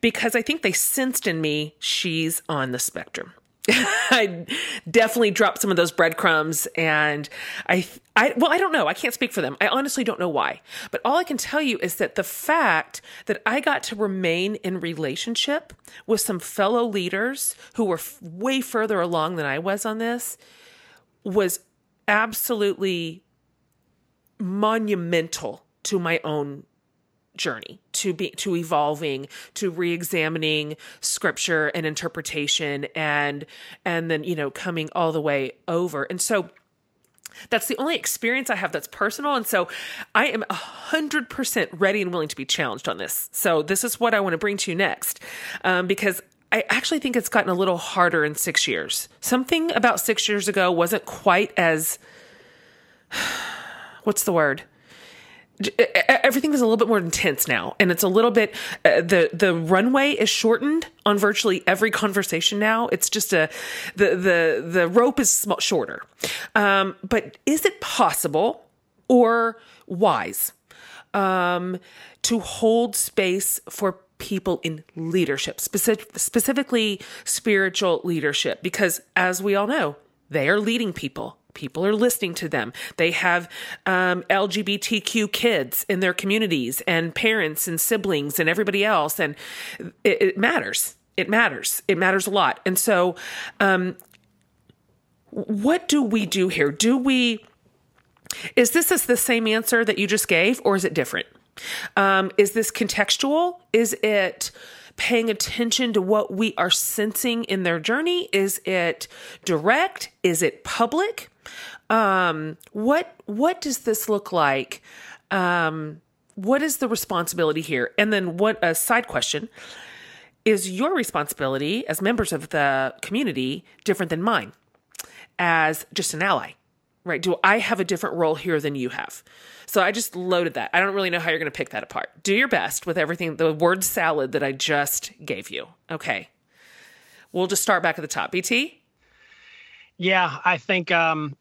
because I think they sensed in me she's on the spectrum. I definitely dropped some of those breadcrumbs and I I well I don't know. I can't speak for them. I honestly don't know why. But all I can tell you is that the fact that I got to remain in relationship with some fellow leaders who were f- way further along than I was on this was absolutely monumental to my own journey to be to evolving to re-examining scripture and interpretation and and then you know coming all the way over and so that's the only experience I have that's personal. And so I am 100% ready and willing to be challenged on this. So this is what I want to bring to you next um, because I actually think it's gotten a little harder in six years. Something about six years ago wasn't quite as, what's the word? Everything is a little bit more intense now and it's a little bit uh, the the runway is shortened on virtually every conversation now. It's just a the the the rope is small, shorter. Um, but is it possible or wise um, to hold space for people in leadership specific, specifically spiritual leadership? Because as we all know they are leading people people are listening to them. They have um, LGBTQ kids in their communities and parents and siblings and everybody else. And it, it matters. It matters. It matters a lot. And so, um, what do we do here? Do we, is this is the same answer that you just gave, or is it different? Um, is this contextual? Is it, paying attention to what we are sensing in their journey? Is it direct? Is it public? Um, what what does this look like? Um, what is the responsibility here? And then what a side question is your responsibility as members of the community different than mine as just an ally? Right? Do I have a different role here than you have? So I just loaded that. I don't really know how you're going to pick that apart. Do your best with everything, the word salad that I just gave you. Okay. We'll just start back at the top. BT? Yeah, I think um,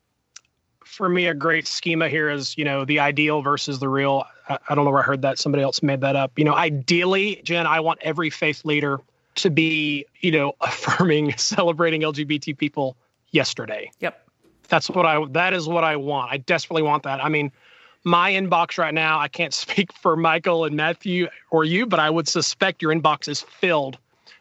for me, a great schema here is, you know, the ideal versus the real. I, I don't know where I heard that. Somebody else made that up. You know, ideally, Jen, I want every faith leader to be, you know, affirming, celebrating LGBT people yesterday. Yep. That's what I, that is what I want. I desperately want that. I mean, my inbox right now, I can't speak for Michael and Matthew or you, but I would suspect your inbox is filled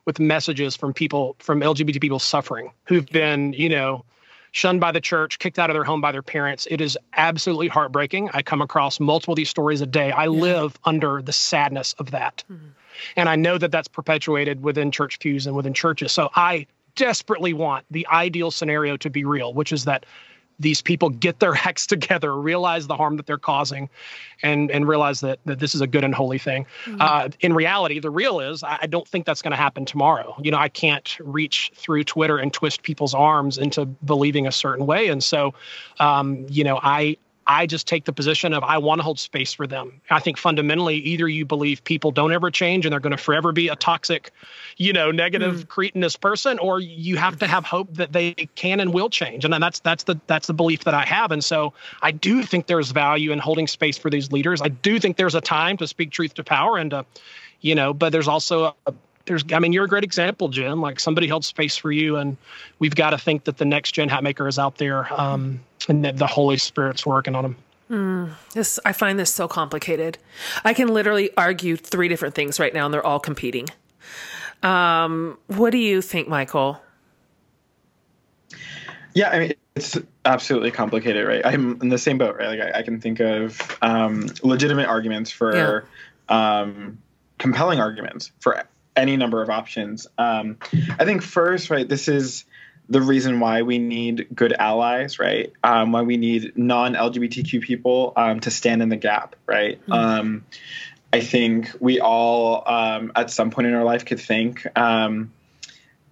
with messages from people, from LGBT people suffering who've been, you know, shunned by the church, kicked out of their home by their parents. It is absolutely heartbreaking. I come across multiple of these stories a day. I live under the sadness of that. Mm-hmm. And I know that that's perpetuated within church pews and within churches. So I desperately want the ideal scenario to be real, which is that these people get their acts together, realize the harm that they're causing, and and realize that that this is a good and holy thing. Mm-hmm. Uh, in reality, the real is I, I don't think that's going to happen tomorrow. You know, I can't reach through Twitter and twist people's arms into believing a certain way, and so, um, you know, I I just take the position of I want to hold space for them. I think fundamentally, either you believe people don't ever change and they're going to forever be a toxic, you know, negative mm. cretinous person, or you have to have hope that they can and will change. And that's that's the that's the belief that I have. And so I do think there's value in holding space for these leaders. I do think there's a time to speak truth to power and to, you know, but there's also a, there's i mean you're a great example Jen like somebody held space for you and we've got to think that the next Jen Hatmaker is out there um, and that the holy spirit's working on them mm, this i find this so complicated. I can literally argue three different things right now and they're all competing. Um, what do you think michael? Yeah i mean it's absolutely complicated right? I'm in the same boat right? Like i, I can think of um, legitimate arguments for yeah. um, compelling arguments for any number of options. Um, I think first, right, this is the reason why we need good allies, right? Um, why we need non-LGBTQ people um, to stand in the gap, right? Mm-hmm. Um, I think we all, um, at some point in our life, could thank um,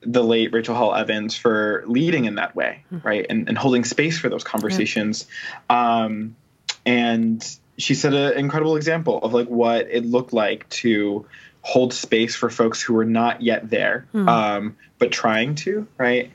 the late Rachel Held Evans for leading in that way, mm-hmm. right, and, and, holding space for those conversations. Yeah. Um, and she set an incredible example of like what it looked like to hold space for folks who are not yet there, mm. um, but trying to, right?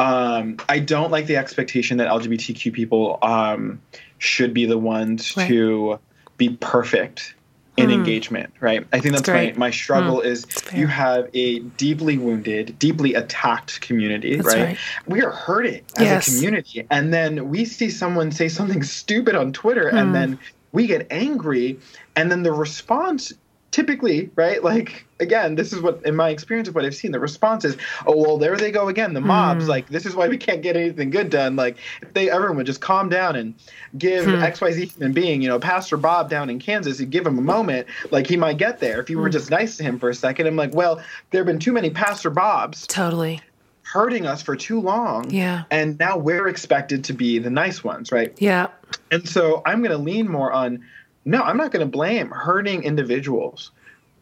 Um, I don't like the expectation that LGBTQ people um, should be the ones right. to be perfect in mm. engagement, right? I think that's, that's my, my struggle mm. is you have a deeply wounded, deeply attacked community, right? right? We are hurting as a community. And then we see someone say something stupid on Twitter and hmm. then we get angry and then the response typically, right? Like again, this is what in my experience of what I've seen, the response is, oh well, there they go again. The mobs, mm. like this is why we can't get anything good done. Like if they everyone would just calm down and give hmm. XYZ human being, you know, Pastor Bob down in Kansas, you give him a moment, like he might get there if you were hmm. just nice to him for a second. I'm like, well, there have been too many Pastor Bobs. Totally hurting us for too long. Yeah. And now we're expected to be the nice ones, right? Yeah. And so I'm going to lean more on no, I'm not going to blame hurting individuals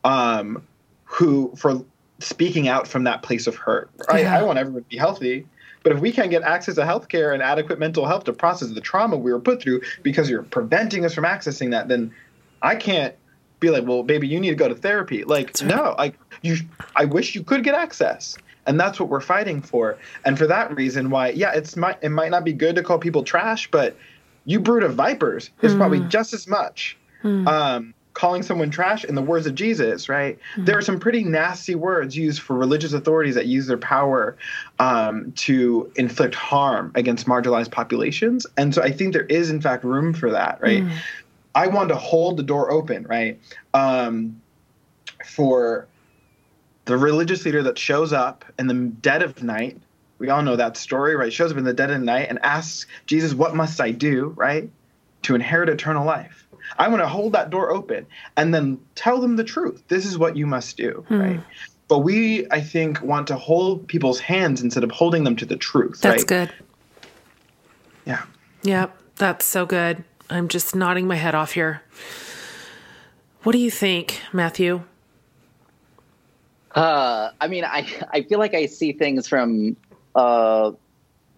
um, who for speaking out from that place of hurt. Yeah. I, I want everyone to be healthy, but if we can't get access to healthcare and adequate mental health to process the trauma we were put through because you're preventing us from accessing that, then I can't be like, well, baby, you need to go to therapy. Like, right. no, like you, I wish you could get access. And that's what we're fighting for. And for that reason, why, yeah, it's might it might not be good to call people trash, but you brood of vipers is probably just as much. Um, calling someone trash in the words of Jesus, right? There are some pretty nasty words used for religious authorities that use their power um, to inflict harm against marginalized populations. And so I think there is, in fact, room for that, right? I want to hold the door open, right? Um, for the religious leader that shows up in the dead of night. We all know that story, right? Shows up in the dead of night and asks Jesus, What must I do, right? To inherit eternal life. I want to hold that door open and then tell them the truth. This is what you must do, right? But we, I think, want to hold people's hands instead of holding them to the truth, That's right? good. Yeah. Yep, that's so good. I'm just nodding my head off here. What do you think, Matthew? Uh, I mean, I I feel like I see things from uh,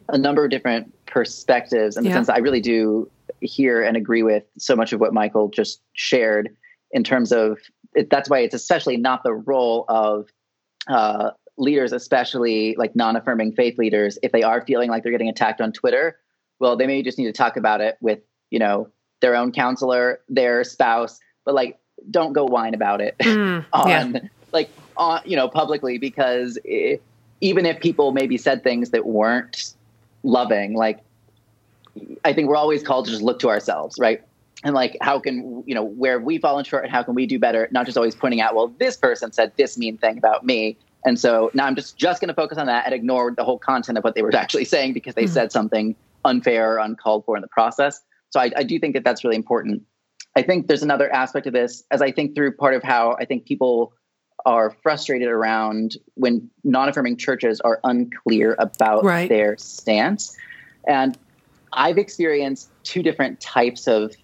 a number of different perspectives in the Yeah. sense that I really do hear and agree with so much of what Michael just shared in terms of it, that's why it's especially not the role of uh, leaders, especially like non-affirming faith leaders, if they are feeling like they're getting attacked on Twitter. Well, they may just need to talk about it with you know their own counselor, their spouse, but like don't go whine about it Mm, on yeah. like on you know publicly because i even if people maybe said things that weren't loving like i think we're always called to just look to ourselves right? And like how can you know where we fallen short and how can we do better not just always pointing out well this person said this mean thing about me. And so now i'm just just going to focus on that and ignore the whole content of what they were actually saying because they hmm. said something unfair or uncalled for in the process. So I, I do think that that's really important. I think there's another aspect of this as I think through part of how I think people are frustrated around when non-affirming churches are unclear about Right. their stance. And I've experienced two different types of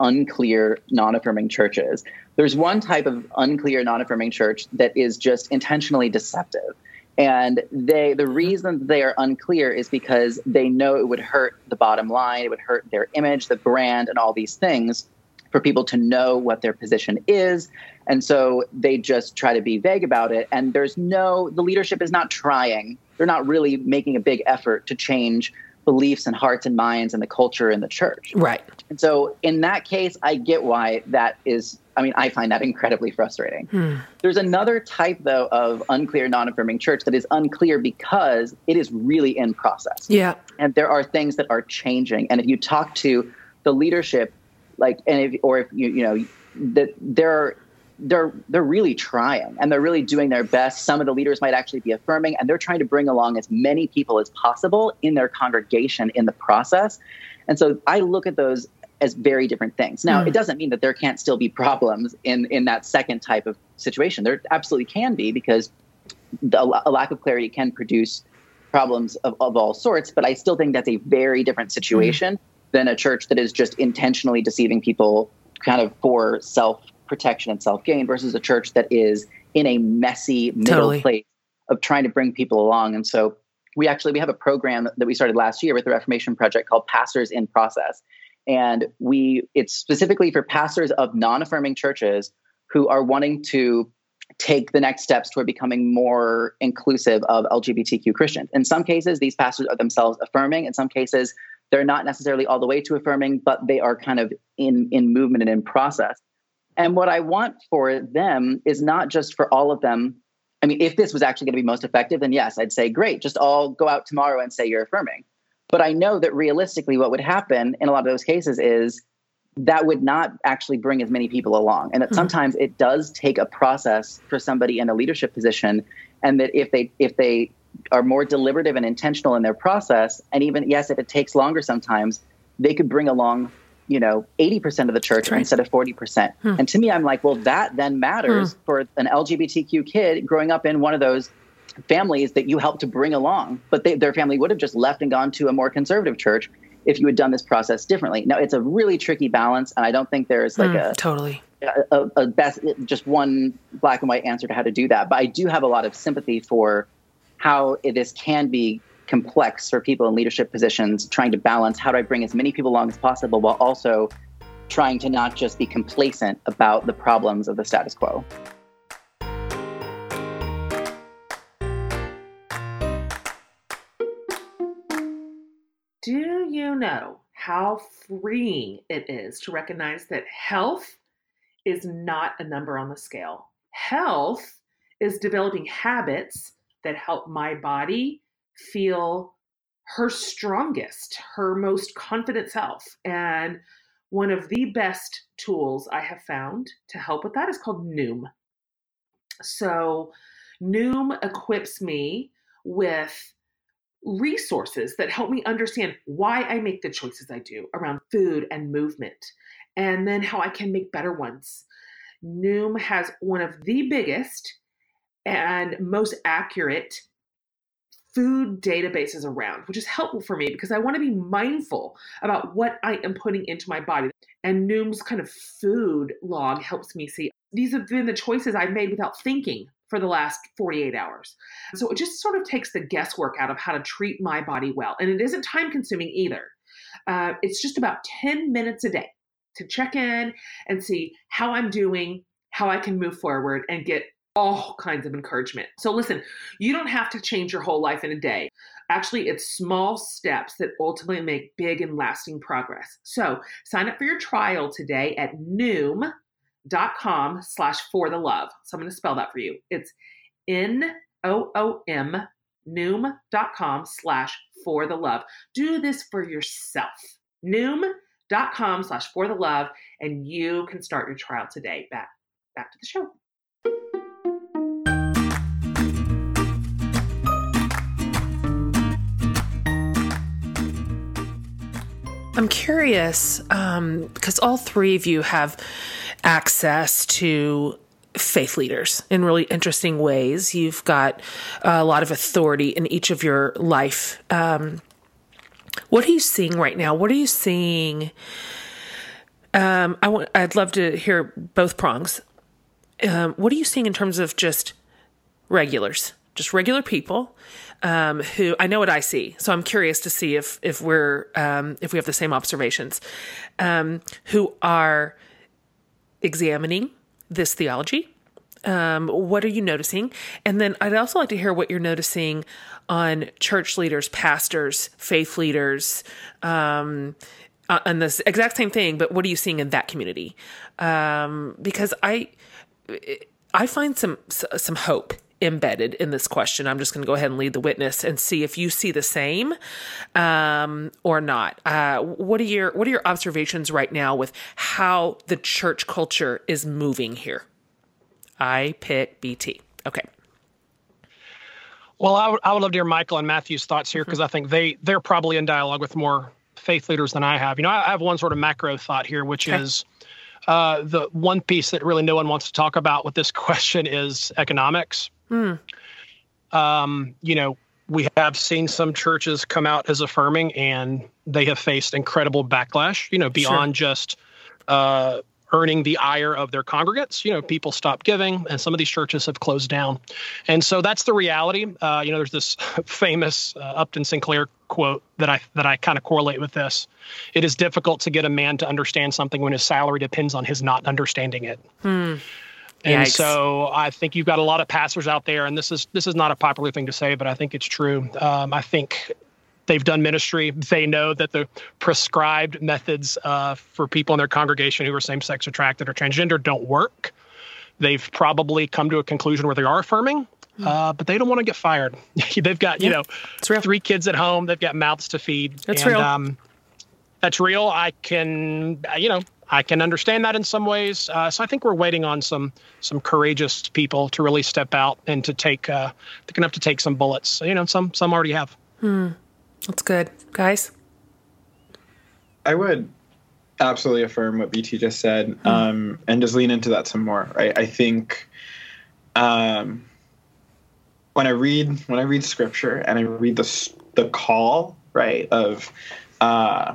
unclear non-affirming churches. There's one type of unclear non-affirming church that is just intentionally deceptive. And they the reason they are unclear is because they know it would hurt the bottom line, it would hurt their image, the brand, and all these things for people to know what their position is. And so they just try to be vague about it. And there's no, the leadership is not trying, they're not really making a big effort to change beliefs and hearts and minds and the culture in the church. Right. And so in that case, I get why that is, I mean, I find that incredibly frustrating. Hmm. There's another type, though, of unclear, non affirming church that is unclear because it is really in process Yeah. and there are things that are changing and if you talk to the leadership like and if or if you you know that they're they're they're really trying and they're really doing their best. Some of the leaders might actually be affirming and they're trying to bring along as many people as possible in their congregation in the process. And so i look at those as very different things. Now Mm. it doesn't mean that there can't still be problems in in that second type of situation. There absolutely can be because the, a lack of clarity can produce problems of, of all sorts, but I still think that's a very different situation than a church that is just intentionally deceiving people kind of for self protection and self gain versus a church that is in a messy middle Totally. place of trying to bring people along. And so we actually we have a program that we started last year with the Reformation Project called Pastors in Process. And we it's specifically for pastors of non-affirming churches who are wanting to take the next steps toward becoming more inclusive of LGBTQ Christians. In some cases, these pastors are themselves affirming. In some cases, they're not necessarily all the way to affirming, but they are kind of in in movement and in process. And what I want for them is not just for all of them. I mean, if this was actually going to be most effective, then yes, I'd say great. Just all go out tomorrow and say you're affirming. But I know that realistically, what would happen in a lot of those cases is that would not actually bring as many people along. And that hmm. sometimes it does take a process for somebody in a leadership position. And that if they if they are more deliberative and intentional in their process, and even yes, if it takes longer sometimes, they could bring along, you know, 80% of the church right. instead of 40%. And to me, I'm like, well, that then matters for an LGBTQ kid growing up in one of those families that you helped to bring along, but they, their family would have just left and gone to a more conservative church if you had done this process differently. Now, it's a really tricky balance, and I don't think there's like Mm, a, totally. a, a best, just one black and white answer to how to do that. But I do have a lot of sympathy for how it, this can be complex for people in leadership positions trying to balance how do I bring as many people along as possible while also trying to not just be complacent about the problems of the status quo. Do you know how freeing it is to recognize that health is not a number on the scale? Health is developing habits that help my body feel her strongest, her most confident self. And one of the best tools I have found to help with that is called Noom. So, Noom equips me with resources that help me understand why I make the choices I do around food and movement, and then how I can make better ones. Noom has one of the biggest and most accurate food databases around, which is helpful for me because I want to be mindful about what I am putting into my body. And Noom's kind of food log helps me see these have been the choices I've made without thinking for the last 48 hours. So it just sort of takes the guesswork out of how to treat my body well. And it isn't time consuming either. Uh, it's just about 10 minutes a day to check in and see how I'm doing, how I can move forward and get all kinds of encouragement. So, listen, you don't have to change your whole life in a day. Actually, it's small steps that ultimately make big and lasting progress. So, sign up for your trial today at noom.com slash for the love. So, I'm going to spell that for you. It's N O O M, noom.com slash for the love. Do this for yourself. Noom.com slash for the love, and you can start your trial today. Back, back to the show. I'm curious um, because all three of you have access to faith leaders in really interesting ways. You've got a lot of authority in each of your life. Um, what are you seeing right now? What are you seeing? Um. I'd love to hear both prongs. Um, what are you seeing in terms of just regulars, just regular people um, who I know what I see, so I'm curious to see if if we're um, if we have the same observations, um, who are examining this theology. Um, what are you noticing? And then I'd also like to hear what you're noticing on church leaders, pastors, faith leaders, um, uh, and this exact same thing. But what are you seeing in that community? Um, because I I find some some hope embedded in this question. I'm just going to go ahead and lead the witness and see if you see the same um, or not. Uh, what are your What are your observations right now with how the church culture is moving here? I pick BT. Okay. Well, I would, would love to hear Michael and Matthew's thoughts here because mm-hmm. I think they they're probably in dialogue with more faith leaders than I have. You know, I, I have one sort of macro thought here, which okay. is uh, the one piece that really no one wants to talk about with this question is economics. Hmm. Um, you know, we have seen some churches come out as affirming, and they have faced incredible backlash. You know, beyond sure. just uh, earning the ire of their congregants. You know, people stop giving, and some of these churches have closed down. And so that's the reality. Uh, you know, there's this famous uh, Upton Sinclair quote that I that I kind of correlate with this. It is difficult to get a man to understand something when his salary depends on his not understanding it. Hmm. And Yikes. so I think you've got a lot of pastors out there, and this is this is not a popular thing to say, but I think it's true. Um, I think they've done ministry. They know that the prescribed methods uh, for people in their congregation who are same-sex attracted or transgender don't work. They've probably come to a conclusion where they are affirming, hmm. uh, but they don't want to get fired. they've got you know three kids at home. They've got mouths to feed. That's and, real. Um, that's real. I can, you know, I can understand that in some ways. Uh, so I think we're waiting on some some courageous people to really step out and to take uh, they're gonna have to take some bullets. You know, some some already have. Hmm. That's good, guys. I would absolutely affirm what BT just said, hmm. um, and just lean into that some more. Right? I think um, when I read when I read scripture and I read the the call right of uh,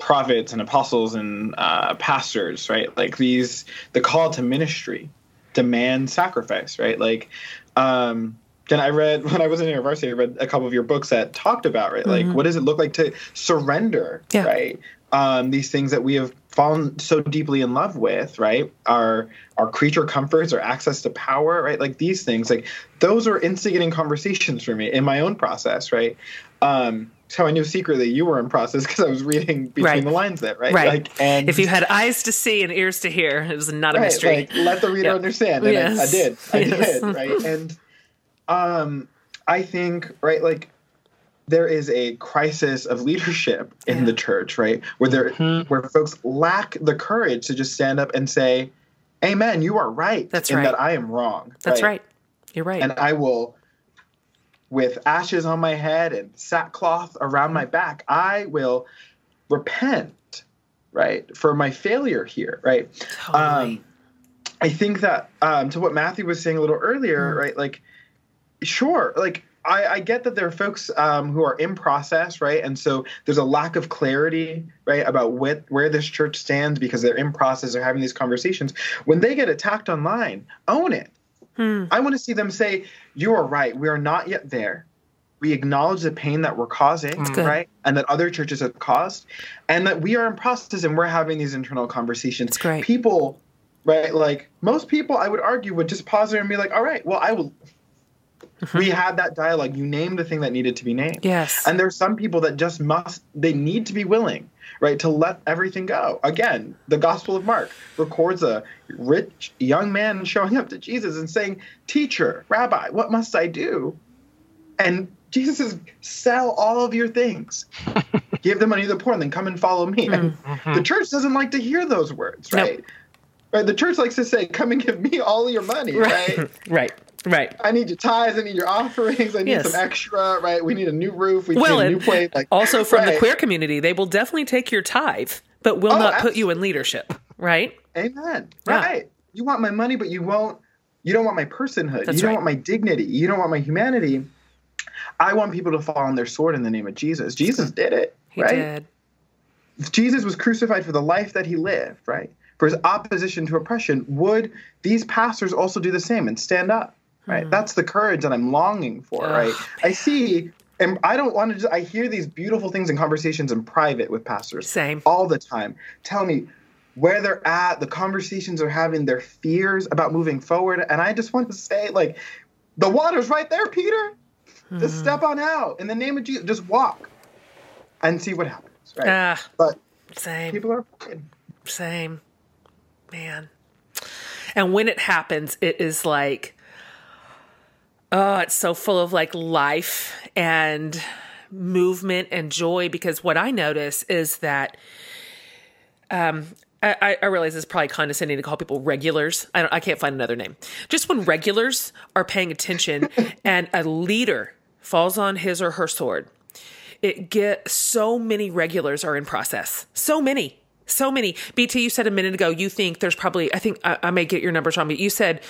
prophets and apostles and uh, pastors, right? Like these, the call to ministry demands sacrifice, right? Like, um, then I read when I was in university, I read a couple of your books that talked about right, like mm-hmm. what does it look like to surrender, yeah. right? Um, these things that we have fallen so deeply in love with, right? Our our creature comforts, our access to power, right? Like these things, like those are instigating conversations for me in my own process, right? Um, so I knew secretly you were in process because I was reading between Right. the lines there, right? Right. Like, and If you had eyes to see and ears to hear, it was not a right, mystery. like let the reader Yeah. understand, and I, I did, I Yes. did, right? And um, I think, right, like there is a crisis of leadership in Yeah. the church, right? Where there Mhm. where folks lack the courage to just stand up and say, Amen, you are right. That's right. that I am wrong. That's right. You're right. And I will with ashes on my head and sackcloth around my back, I will repent, right, for my failure here, right? totally. Um, I think that um, to what Matthew was saying a little earlier, Mm. right? Like, sure, like I, I get that there are folks um, who are in process, right? And so there's a lack of clarity, right, about what, where this church stands because they're in process, they're having these conversations. When they get attacked online, own it. Hmm. I want to see them say, "You are right. We are not yet there. We acknowledge the pain that we're causing, right, and that other churches have caused, and that we are in process and we're having these internal conversations." It's great. People, right? Like most people, I would argue would just pause there and be like, "All right, well, I will." Mm-hmm. We had that dialogue. You named the thing that needed to be named. yes. And there's some people that just must, they need to be willing, right, to let everything go. Again, the Gospel of Mark records a rich young man showing up to Jesus and saying, Teacher, Rabbi, what must I do? And Jesus says, Sell all of your things, give the money to the poor, and then come and follow me. And Mhm. the church doesn't like to hear those words, Nope. right? Right. The church likes to say, Come and give me all your money, right. right? right. Right. I need your tithes. I need your offerings. I need Yes. some extra. Right? We need a new roof. We Well, need a new and plate. Like Also, from the queer community, they will definitely take your tithe, but will Oh, not put you in leadership. Right. Amen. Yeah. Right. You want my money, but you won't. You don't want my personhood. That's you don't right. want my dignity. You don't want my humanity. I want people to fall on their sword in the name of Jesus. Jesus did it. He right? did. Jesus was crucified for the life that he lived. Right. For his opposition to oppression. Would these pastors also do the same and stand up? Right. Hmm. That's the courage that I'm longing for. Ugh, right. I see. And I don't want to. Just, I hear these beautiful things in conversations in private with pastors Same. all the time. Tell me where they're at, the conversations they're having, their fears about moving forward. And I just want to say, like, the water's right there, Peter. Just Hmm. step on out in the name of Jesus. Just walk and see what happens. Right. Ah, but same. people are afraid. Same. Man. And when it happens, it is like, oh, it's so full of like life and movement and joy because what I notice is that um I, I- realize it's probably condescending to call people regulars. I don't I can't find another name. Just when regulars are paying attention and a leader falls on his or her sword, it get so many regulars are in process. So many. So many. BT, you said a minute ago, you think there's probably, I think I, I may get your numbers wrong, but you said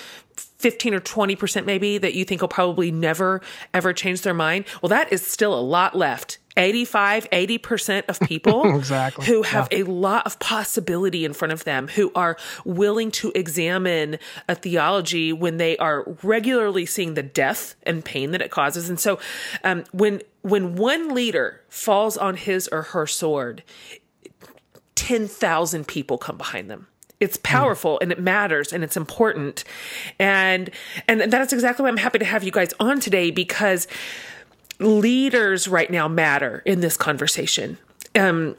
15 or 20% maybe that you think will probably never, ever change their mind. Well, that is still a lot left. 85, 80% of people Exactly. who have a lot of possibility in front of them, who are willing to examine a theology when they are regularly seeing the death and pain that it causes. And so, um, when when one leader falls on his or her sword, ten thousand people come behind them. It's powerful and it matters and it's important, and and that's exactly why I'm happy to have you guys on today because leaders right now matter in this conversation. Um,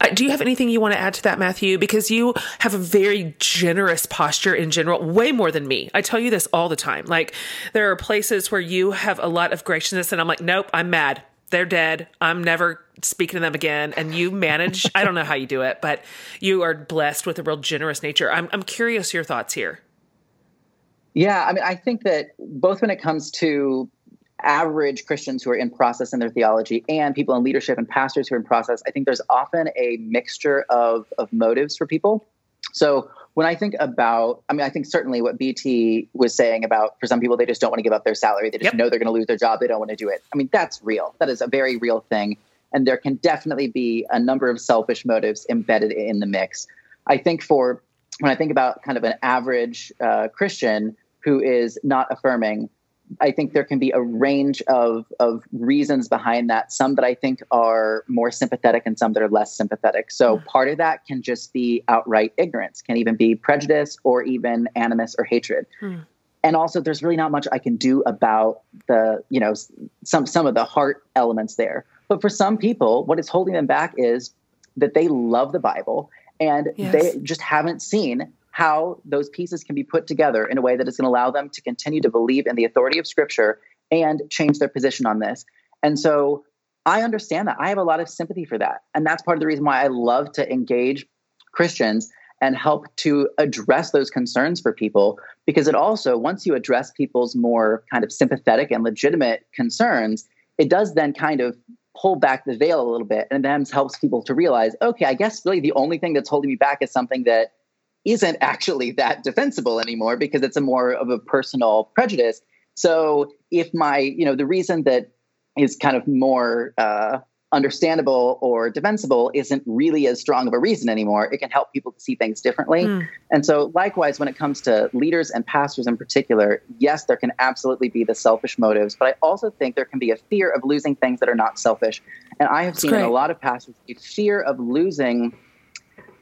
uh, do you have anything you want to add to that, Matthew? Because you have a very generous posture in general, way more than me. I tell you this all the time. Like, there are places where you have a lot of graciousness, and I'm like, nope, I'm mad. They're dead. I'm never speaking to them again. And you manage, I don't know how you do it, but you are blessed with a real generous nature. I'm, I'm curious your thoughts here. Yeah, I mean, I think that both when it comes to average Christians who are in process in their theology and people in leadership and pastors who are in process, I think there's often a mixture of, of motives for people. So when I think about, I mean, I think certainly what BT was saying about for some people, they just don't want to give up their salary. They just Yep. know they're going to lose their job. They don't want to do it. I mean, that's real. That is a very real thing. And there can definitely be a number of selfish motives embedded in the mix. I think for when I think about kind of an average uh, Christian who is not affirming, I think there can be a range of, of reasons behind that, some that I think are more sympathetic and some that are less sympathetic. So, mm. part of that can just be outright ignorance, can even be prejudice or even animus or hatred. Mm. And also, there's really not much I can do about the, you know, some, some of the heart elements there. But for some people, what is holding them back is that they love the Bible and yes. they just haven't seen how those pieces can be put together in a way that is going to allow them to continue to believe in the authority of Scripture and change their position on this. And so I understand that. I have a lot of sympathy for that. And that's part of the reason why I love to engage Christians and help to address those concerns for people. Because it also, once you address people's more kind of sympathetic and legitimate concerns, it does then kind of pull back the veil a little bit and then helps people to realize okay, I guess really the only thing that's holding me back is something that isn't actually that defensible anymore because it's a more of a personal prejudice. So if my, you know, the reason that is kind of more uh, understandable or defensible isn't really as strong of a reason anymore, it can help people to see things differently. Mm. And so, likewise, when it comes to leaders and pastors in particular, yes, there can absolutely be the selfish motives, but I also think there can be a fear of losing things that are not selfish. And I have That's seen a lot of pastors a fear of losing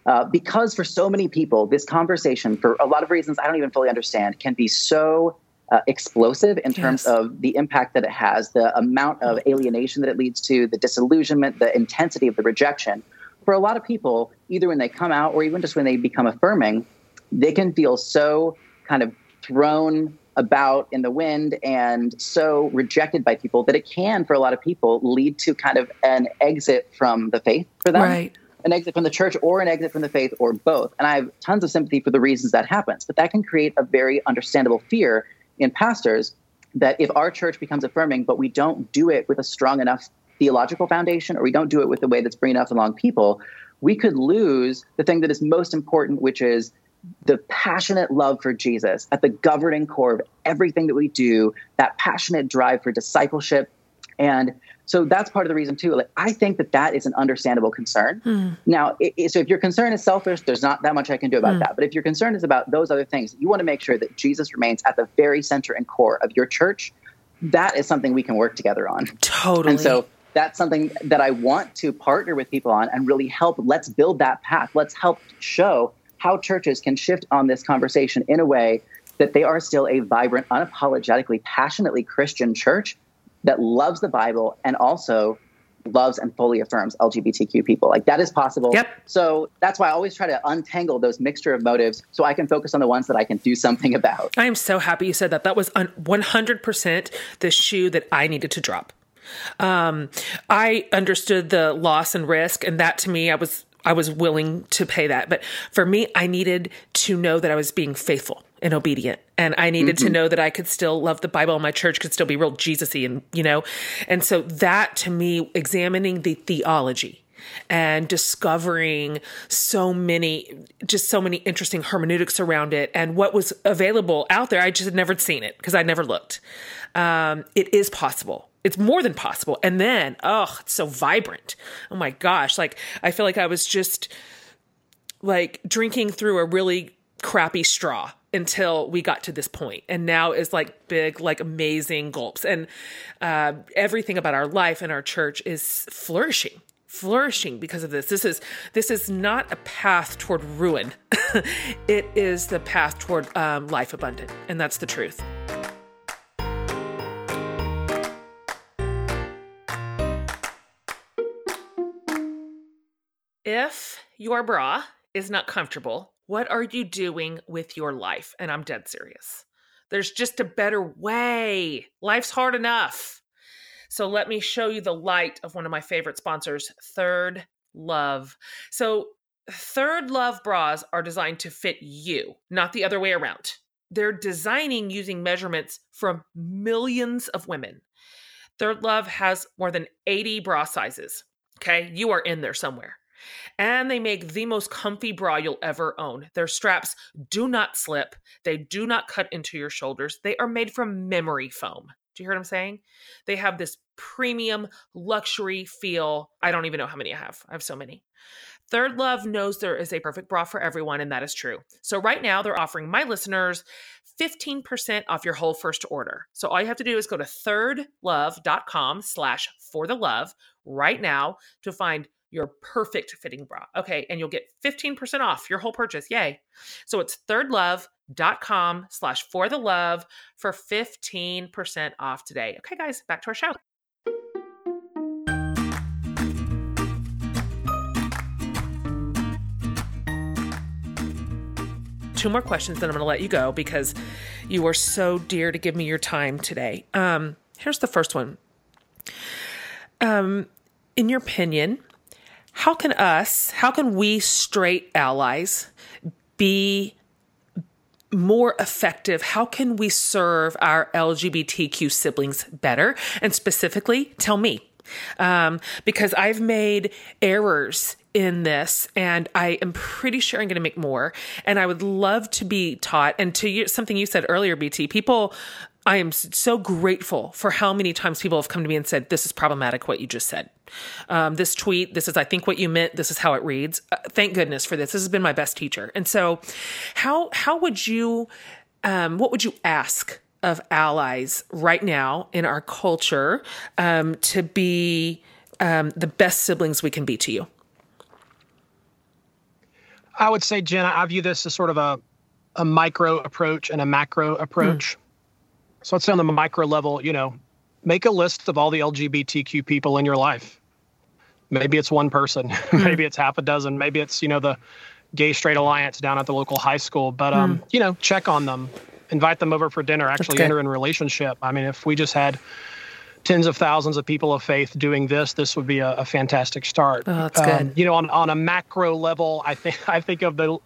uh, because for so many people, this conversation, for a lot of reasons I don't even fully understand, can be so uh, explosive in terms yes. of the impact that it has, the amount of alienation that it leads to, the disillusionment, the intensity of the rejection. For a lot of people, either when they come out or even just when they become affirming, they can feel so kind of thrown about in the wind and so rejected by people that it can, for a lot of people, lead to kind of an exit from the faith for them. Right an exit from the church or an exit from the faith or both. And I have tons of sympathy for the reasons that happens, but that can create a very understandable fear in pastors that if our church becomes affirming, but we don't do it with a strong enough theological foundation or we don't do it with the way that's bringing enough along people, we could lose the thing that is most important, which is the passionate love for Jesus at the governing core of everything that we do, that passionate drive for discipleship. And so that's part of the reason too. Like I think that that is an understandable concern. Mm. Now, it, so if your concern is selfish, there's not that much I can do about mm. that. But if your concern is about those other things, you want to make sure that Jesus remains at the very center and core of your church. That is something we can work together on. Totally. And so that's something that I want to partner with people on and really help. Let's build that path. Let's help show how churches can shift on this conversation in a way that they are still a vibrant, unapologetically, passionately Christian church that loves the Bible and also loves and fully affirms LGBTQ people. Like that is possible. Yep. So that's why I always try to untangle those mixture of motives so I can focus on the ones that I can do something about. I am so happy you said that. That was 100% the shoe that I needed to drop. Um, I understood the loss and risk, and that to me, I was I was willing to pay that. But for me, I needed to know that I was being faithful and obedient. And I needed mm-hmm. to know that I could still love the Bible and my church could still be real Jesusy and, you know, and so that to me, examining the theology and discovering so many, just so many interesting hermeneutics around it and what was available out there. I just had never seen it because I never looked. Um, it is possible. It's more than possible. And then, oh, it's so vibrant. Oh my gosh. Like, I feel like I was just like drinking through a really crappy straw until we got to this point. And now is like big like amazing gulps. And uh, everything about our life and our church is flourishing flourishing because of this. This is this is not a path toward ruin. It is the path toward um, life abundant. And that's the truth. If your bra is not comfortable what are you doing with your life? And I'm dead serious. There's just a better way. Life's hard enough. So let me show you the light of one of my favorite sponsors, Third Love. So, ThirdLove bras are designed to fit you, not the other way around. They're designing using measurements from millions of women. ThirdLove has more than 80 bra sizes. Okay, you are in there somewhere and they make the most comfy bra you'll ever own. Their straps do not slip, they do not cut into your shoulders. They are made from memory foam. Do you hear what I'm saying? They have this premium luxury feel. I don't even know how many I have. I have so many. ThirdLove knows there is a perfect bra for everyone, and that is true. So right now they're offering my listeners 15% off your whole first order. So all you have to do is go to thirdlove.com slash for the love right now to find your perfect fitting bra. Okay. And you'll get 15% off your whole purchase. Yay. So it's thirdlove.com slash for the love for 15% off today. Okay, guys, back to our show. Two more questions, then I'm going to let you go because you are so dear to give me your time today. Um, here's the first one. Um, in your opinion, how can us, how can we straight allies be more effective? How can we serve our LGBTQ siblings better? And specifically, tell me. Um, because I've made errors in this and I am pretty sure I'm going to make more. And I would love to be taught. And to you, something you said earlier, BT, people I am so grateful for how many times people have come to me and said, This is problematic, what you just said. Um, this tweet, this is, I think, what you meant. This is how it reads. Uh, thank goodness for this. This has been my best teacher. And so, how, how would you, um, what would you ask of allies right now in our culture um, to be um, the best siblings we can be to you? I would say, Jen, I view this as sort of a, a micro approach and a macro approach. Mm. So let's say on the micro level, you know, make a list of all the LGBTQ people in your life. Maybe it's one person, mm. maybe it's half a dozen, maybe it's, you know, the gay straight alliance down at the local high school. But um, mm. you know, check on them, invite them over for dinner, actually enter in relationship. I mean, if we just had tens of thousands of people of faith doing this, this would be a, a fantastic start. Oh, that's um, good. You know, on, on a macro level, I think I think of the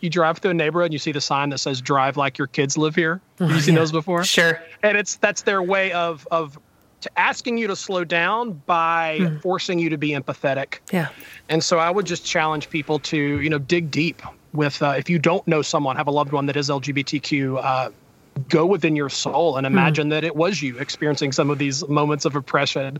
you drive through a neighborhood and you see the sign that says "Drive like your kids live here." Have you seen yeah, those before? Sure. And it's that's their way of of asking you to slow down by mm. forcing you to be empathetic. Yeah. And so I would just challenge people to you know dig deep with uh, if you don't know someone, have a loved one that is LGBTQ. Uh, go within your soul and hmm. imagine mm. that it was you experiencing some of these moments of oppression.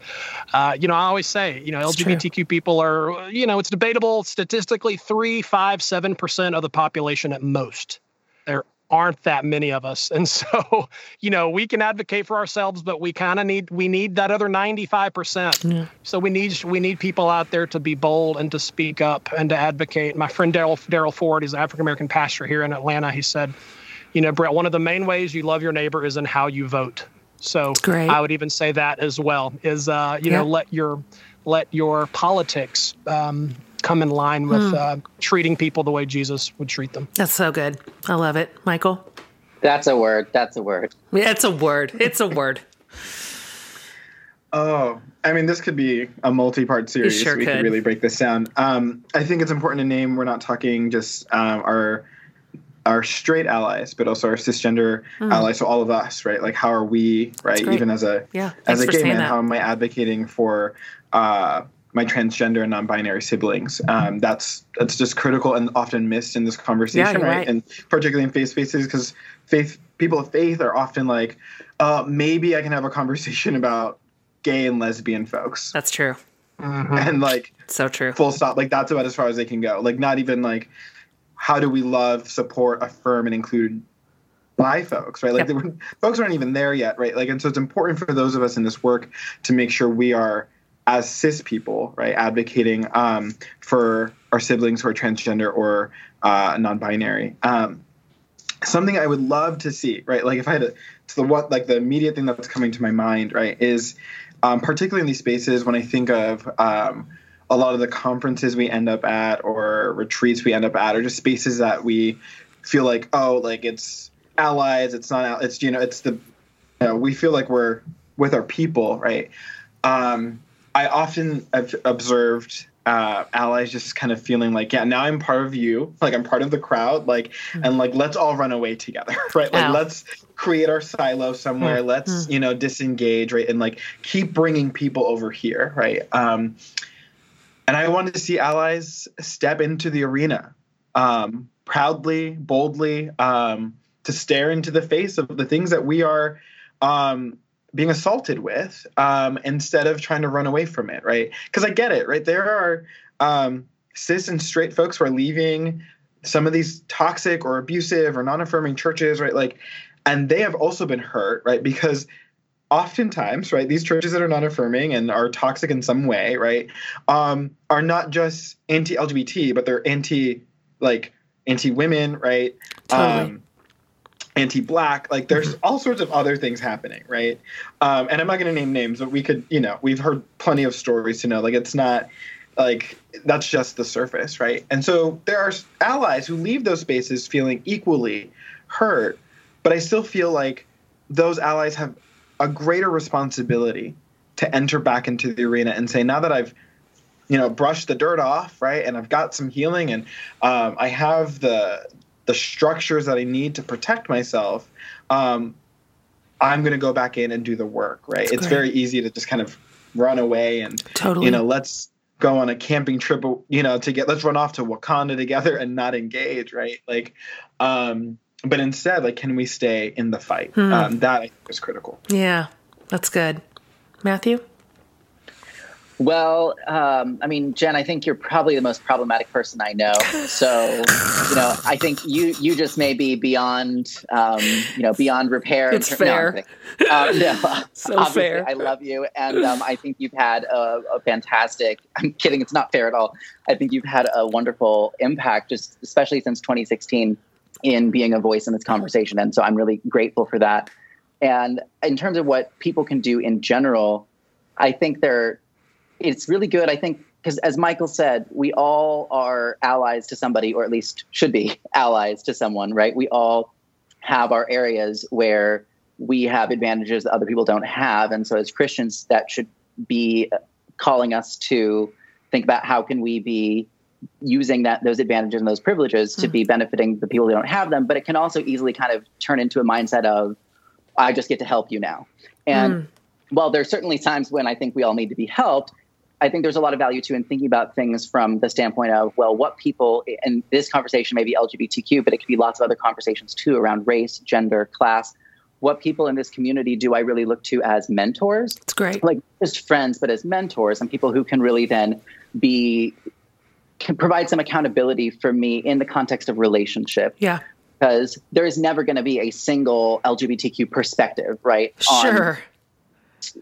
Uh, you know, I always say, you know, it's LGBTQ true. people are, you know, it's debatable statistically three, five, seven percent of the population at most. There aren't that many of us, and so you know we can advocate for ourselves, but we kind of need we need that other ninety five percent. So we need we need people out there to be bold and to speak up and to advocate. My friend Daryl Daryl Ford, he's an African American pastor here in Atlanta. He said you know, Brett, one of the main ways you love your neighbor is in how you vote. So Great. I would even say that as well is, uh, you yeah. know, let your, let your politics, um, come in line with, hmm. uh, treating people the way Jesus would treat them. That's so good. I love it. Michael. That's a word. That's a word. Yeah, it's a word. It's a word. Oh, I mean, this could be a multi-part series. Sure we could. could really break this down. Um, I think it's important to name we're not talking just um, our our straight allies, but also our cisgender mm. allies. So all of us, right? Like, how are we, right? Even as a yeah. as a gay man, that. how am I advocating for uh, my transgender and non-binary siblings? Um, that's that's just critical and often missed in this conversation, yeah, right? right? And particularly in faith spaces, because faith people of faith are often like, uh, maybe I can have a conversation about gay and lesbian folks. That's true. Mm-hmm. And like, so true. Full stop. Like that's about as far as they can go. Like not even like how do we love, support, affirm, and include bi folks, right? Like yep. were, folks aren't even there yet, right? Like, and so it's important for those of us in this work to make sure we are, as cis people, right, advocating um, for our siblings who are transgender or uh, non-binary. Um, something I would love to see, right? Like, if I had to, to the what, like the immediate thing that's coming to my mind, right, is um, particularly in these spaces when I think of um, a lot of the conferences we end up at or retreats we end up at are just spaces that we feel like oh like it's allies it's not it's you know it's the you know, we feel like we're with our people right? Um, i often have observed uh, allies just kind of feeling like yeah now i'm part of you like i'm part of the crowd like mm-hmm. and like let's all run away together right? Like let's create our silo somewhere mm-hmm. let's you know disengage right? And like keep bringing people over here right? Um, and I want to see allies step into the arena um, proudly, boldly, um, to stare into the face of the things that we are um, being assaulted with um, instead of trying to run away from it, right? Because I get it, right? There are um, cis and straight folks who are leaving some of these toxic or abusive or non-affirming churches, right? Like, and they have also been hurt, right? Because oftentimes, right, these churches that are non-affirming and are toxic in some way, right, um, are not just anti-LGBT, but they're anti, like, anti-women, right? Totally. Um, anti-black like there's Mm-hmm. all sorts of other things happening right um, and i'm not going to name names but we could you know we've heard plenty of stories to know like it's not like that's just the surface right and so there are allies who leave those spaces feeling equally hurt but i still feel like those allies have a greater responsibility to enter back into the arena and say now that i've you know brushed the dirt off right and i've got some healing and um, i have the the structures that i need to protect myself um, i'm going to go back in and do the work right That's it's great. very easy to just kind of run away and Totally. you know let's go on a camping trip you know to get let's run off to wakanda together and not engage right like um but instead like can we stay in the fight Hmm. um, that i think is critical yeah, that's good. Matthew? Well, um, I mean, Jen, I think you're probably the most problematic person I know. So, you know, I think you you just may be beyond, um, you know, beyond repair. It's No, I'm fair. kidding. Um, no, So fair. I love you, and um, I think you've had a, a fantastic. I'm kidding. It's not fair at all. I think you've had a wonderful impact, just especially since 2016, in being a voice in this conversation, and so I'm really grateful for that. And in terms of what people can do in general, I think there, it's really good. I think because as Michael said, we all are allies to somebody, or at least should be allies to someone, right? We all have our areas where we have advantages that other people don't have, and so as Christians, that should be calling us to think about how can we be using that those advantages and those privileges to hmm. be benefiting the people who don't have them but it can also easily kind of turn into a mindset of i just get to help you now. And hmm. while there's certainly times when i think we all need to be helped i think there's a lot of value too in thinking about things from the standpoint of well what people and this conversation may be lgbtq but it could be lots of other conversations too around race gender class. What people in this community do i really look to as mentors? It's great. like just friends, but as mentors and people who can really then be provide some accountability for me in the context of relationship Yeah, because there is never going to be a single LGBTQ perspective, right? sure.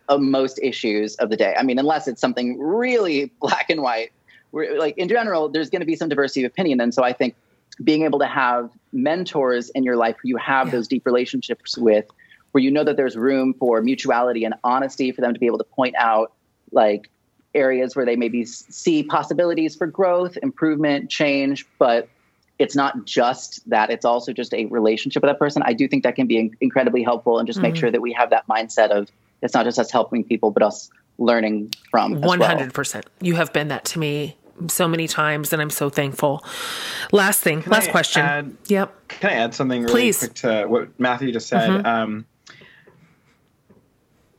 On most issues of the day. I mean, unless it's something really black and white. We're, like in general, there's going to be some diversity of opinion, and so I think being able to have mentors in your life who you have Yeah. those deep relationships with, where you know that there's room for mutuality and honesty for them to be able to point out like areas where they maybe see possibilities for growth, improvement, change, but it's not just that it's also just a relationship with that person i do think that can be in- incredibly helpful and just make Mhm. sure that we have that mindset of it's not just us helping people but us learning from as One well. hundred percent. You have been that to me so many times, and I'm so thankful. Last thing, last I question. add- yep. Can I add something really Please. quick to what Matthew just said? Mhm. Um,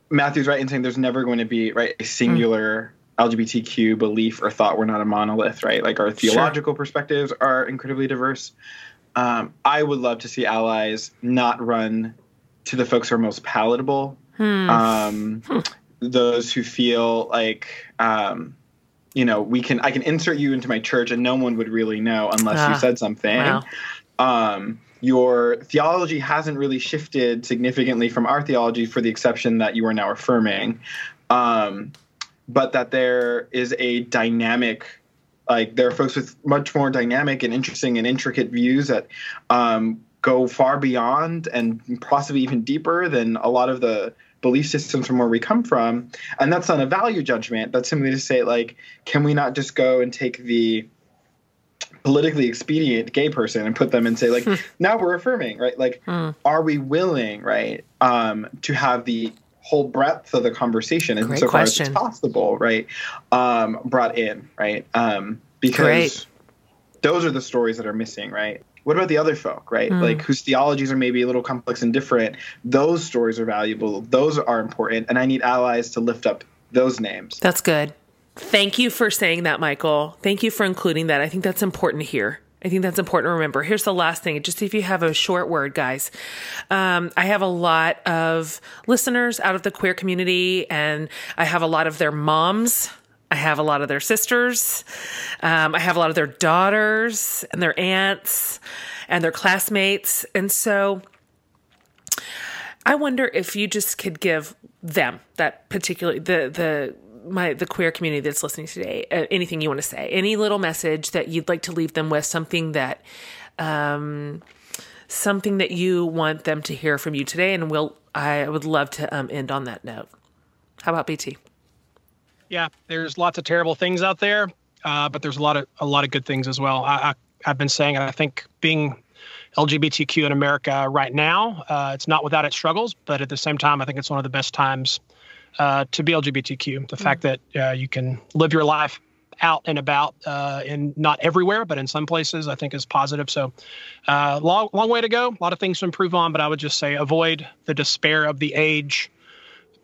Matthew's right in saying there's never going to be right a singular LGBTQ belief or thought. We're not a monolith, right? Like our theological perspectives are incredibly diverse. Um, I would love to see allies not run to the folks who are most palatable, Hmm. um, those who feel like. Um, you know, we can. I can insert you into my church, and no one would really know unless Ah, you said something wow. um, your theology hasn't really shifted significantly from our theology, for the exception that you are now affirming, um, but that there is a dynamic. Like there are folks with much more dynamic and interesting and intricate views that um, go far beyond and possibly even deeper than a lot of the belief systems from where we come from. And that's not a value judgment. That's simply to say, like, can we not just go and take the politically expedient gay person and put them and say like now we're affirming right like Hmm. are we willing right um to have the whole breadth of the conversation and Great so far as it's possible right um brought in right um because Great. those are the stories that are missing right what about the other folk right Mm. like whose theologies are maybe a little complex and different those stories are valuable those are important and i need allies to lift up those names That's good. Thank you for saying that, Michael. Thank you for including that. I think that's important here. I think that's important to remember. Here's the last thing. Just if you have a short word, guys. Um, I have a lot of listeners out of the queer community, and I have a lot of their moms. I have a lot of their sisters. Um, I have a lot of their daughters and their aunts and their classmates. And so I wonder if you just could give them that particular the the my the queer community that's listening today uh, anything you want to say any little message that you'd like to leave them with something that um something that you want them to hear from you today and we'll i would love to um, end on that note how about bt yeah there's lots of terrible things out there uh, but there's a lot of a lot of good things as well I, I i've been saying and i think being LGBTQ in America right now. Uh, it's not without its struggles, but at the same time, I think it's one of the best times uh, to be LGBTQ. The mm fact that uh, you can live your life out and about uh, in not everywhere, but in some places, I think is positive. So, uh, long long way to go. A lot of things to improve on, but I would just say avoid the despair of the age.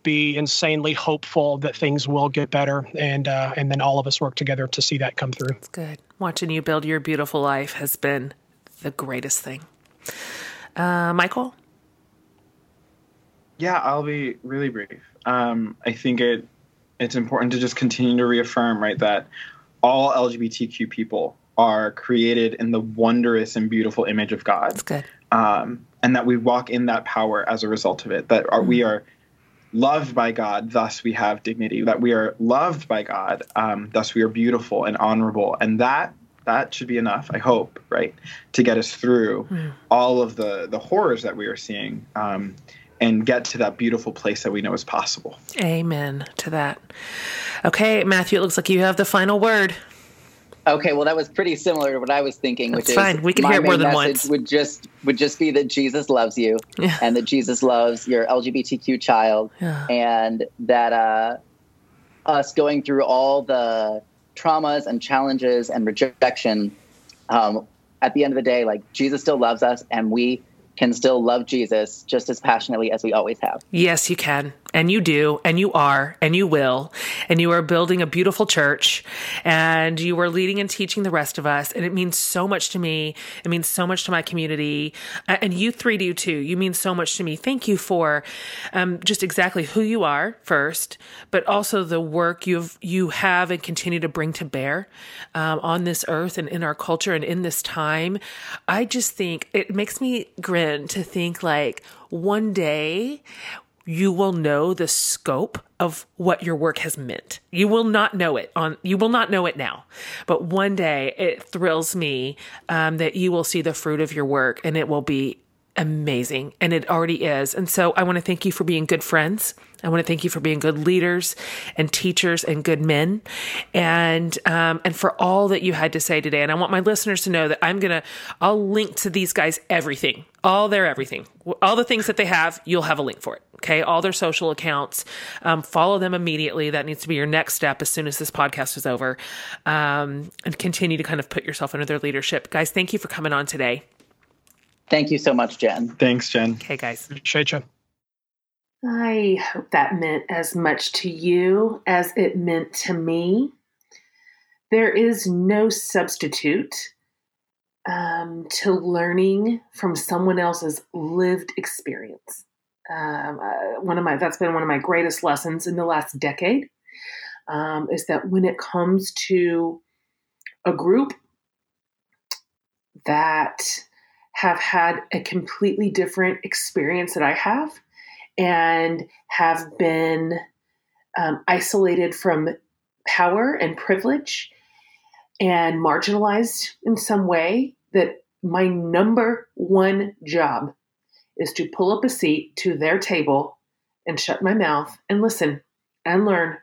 Be insanely hopeful that things will get better, and uh, and then all of us work together to see that come through. It's good. Watching you build your beautiful life has been the greatest thing. Uh, Michael? Yeah, I'll be really brief. Um, I think it it's important to just continue to reaffirm, right, that all LGBTQ people are created in the wondrous and beautiful image of God. That's good. Um, and that we walk in that power as a result of it. That are, mm-hmm. we are loved by God, thus we have dignity. That we are loved by God, um, thus we are beautiful and honorable. And that that should be enough, I hope, right, to get us through mm. all of the the horrors that we are seeing, um, and get to that beautiful place that we know is possible. Amen to that. Okay, Matthew, it looks like you have the final word. Okay, well, that was pretty similar to what I was thinking. That's which fine. is we can hear it more than once. Would just would just be that Jesus loves you, yeah. and that Jesus loves your LGBTQ child, yeah. and that uh, us going through all the traumas and challenges and rejection, um, at the end of the day, like Jesus still loves us, and we can still love Jesus just as passionately as we always have. Yes, you can. And you do, and you are, and you will. And you are building a beautiful church, and you are leading and teaching the rest of us. And it means so much to me. It means so much to my community. And you three do too. You mean so much to me. Thank you for um, just exactly who you are first, but also the work you've you have and continue to bring to bear um, on this earth and in our culture and in this time. I just think it makes me grin to think like one day you will know the scope of what your work has meant. You will not know it on, you will not know it now, but one day it thrills me um, that you will see the fruit of your work and it will be amazing. And it already is. And so I want to thank you for being good friends. I want to thank you for being good leaders and teachers and good men, and um, and for all that you had to say today. And I want my listeners to know that I'm gonna I'll link to these guys everything, all their everything, all the things that they have. You'll have a link for it. Okay, all their social accounts. Um, follow them immediately. That needs to be your next step as soon as this podcast is over, um, and continue to kind of put yourself under their leadership, guys. Thank you for coming on today. Thank you so much, Jen. Thanks, Jen. Okay, guys. Appreciate you. I hope that meant as much to you as it meant to me. There is no substitute um, to learning from someone else's lived experience. Um, uh, one of my that's been one of my greatest lessons in the last decade um, is that when it comes to a group that have had a completely different experience that I have and have been um, isolated from power and privilege and marginalized in some way, that my number one job is to pull up a seat to their table and shut my mouth and listen and learn.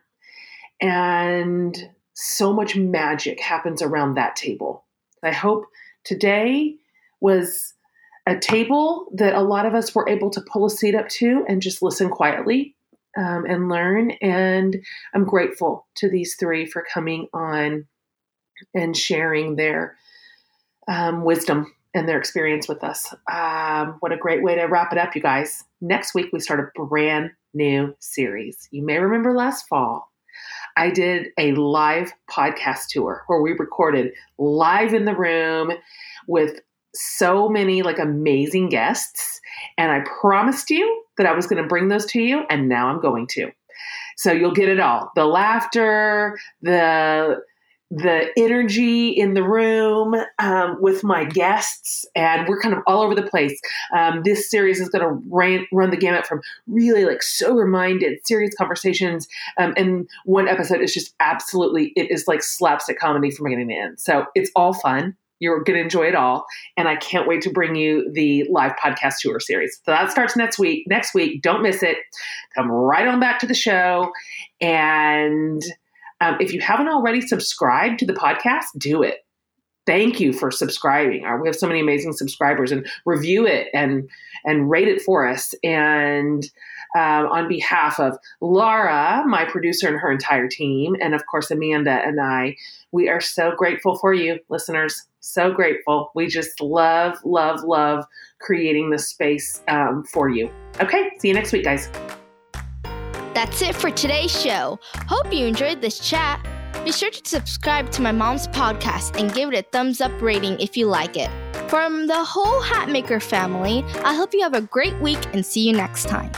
And so much magic happens around that table. I hope today was a table that a lot of us were able to pull a seat up to and just listen quietly um, and learn. And I'm grateful to these three for coming on and sharing their um, wisdom and their experience with us. Um, what a great way to wrap it up, you guys. Next week, we start a brand new series. You may remember last fall, I did a live podcast tour where we recorded live in the room with so many like amazing guests and I promised you that I was going to bring those to you and now I'm going to. So you'll get it all the laughter, the the energy in the room um, with my guests, and we're kind of all over the place. Um, this series is going to run, the gamut from really like sober minded, serious conversations, um, and one episode is just absolutely it is like slapstick comedy from beginning to end. So it's all fun. You're going to enjoy it all, and I can't wait to bring you the live podcast tour series. So that starts next week. Next week, don't miss it. Come right on back to the show, and um, if you haven't already subscribed to the podcast, do it. Thank you for subscribing. Uh, we have so many amazing subscribers, and review it and and rate it for us. And um, on behalf of Laura, my producer, and her entire team, and of course Amanda and I, we are so grateful for you, listeners. So grateful. We just love, love, love creating this space um, for you. Okay, see you next week, guys. That's it for today's show. Hope you enjoyed this chat. Be sure to subscribe to my mom's podcast and give it a thumbs up rating if you like it. From the whole Hatmaker family, I hope you have a great week and see you next time.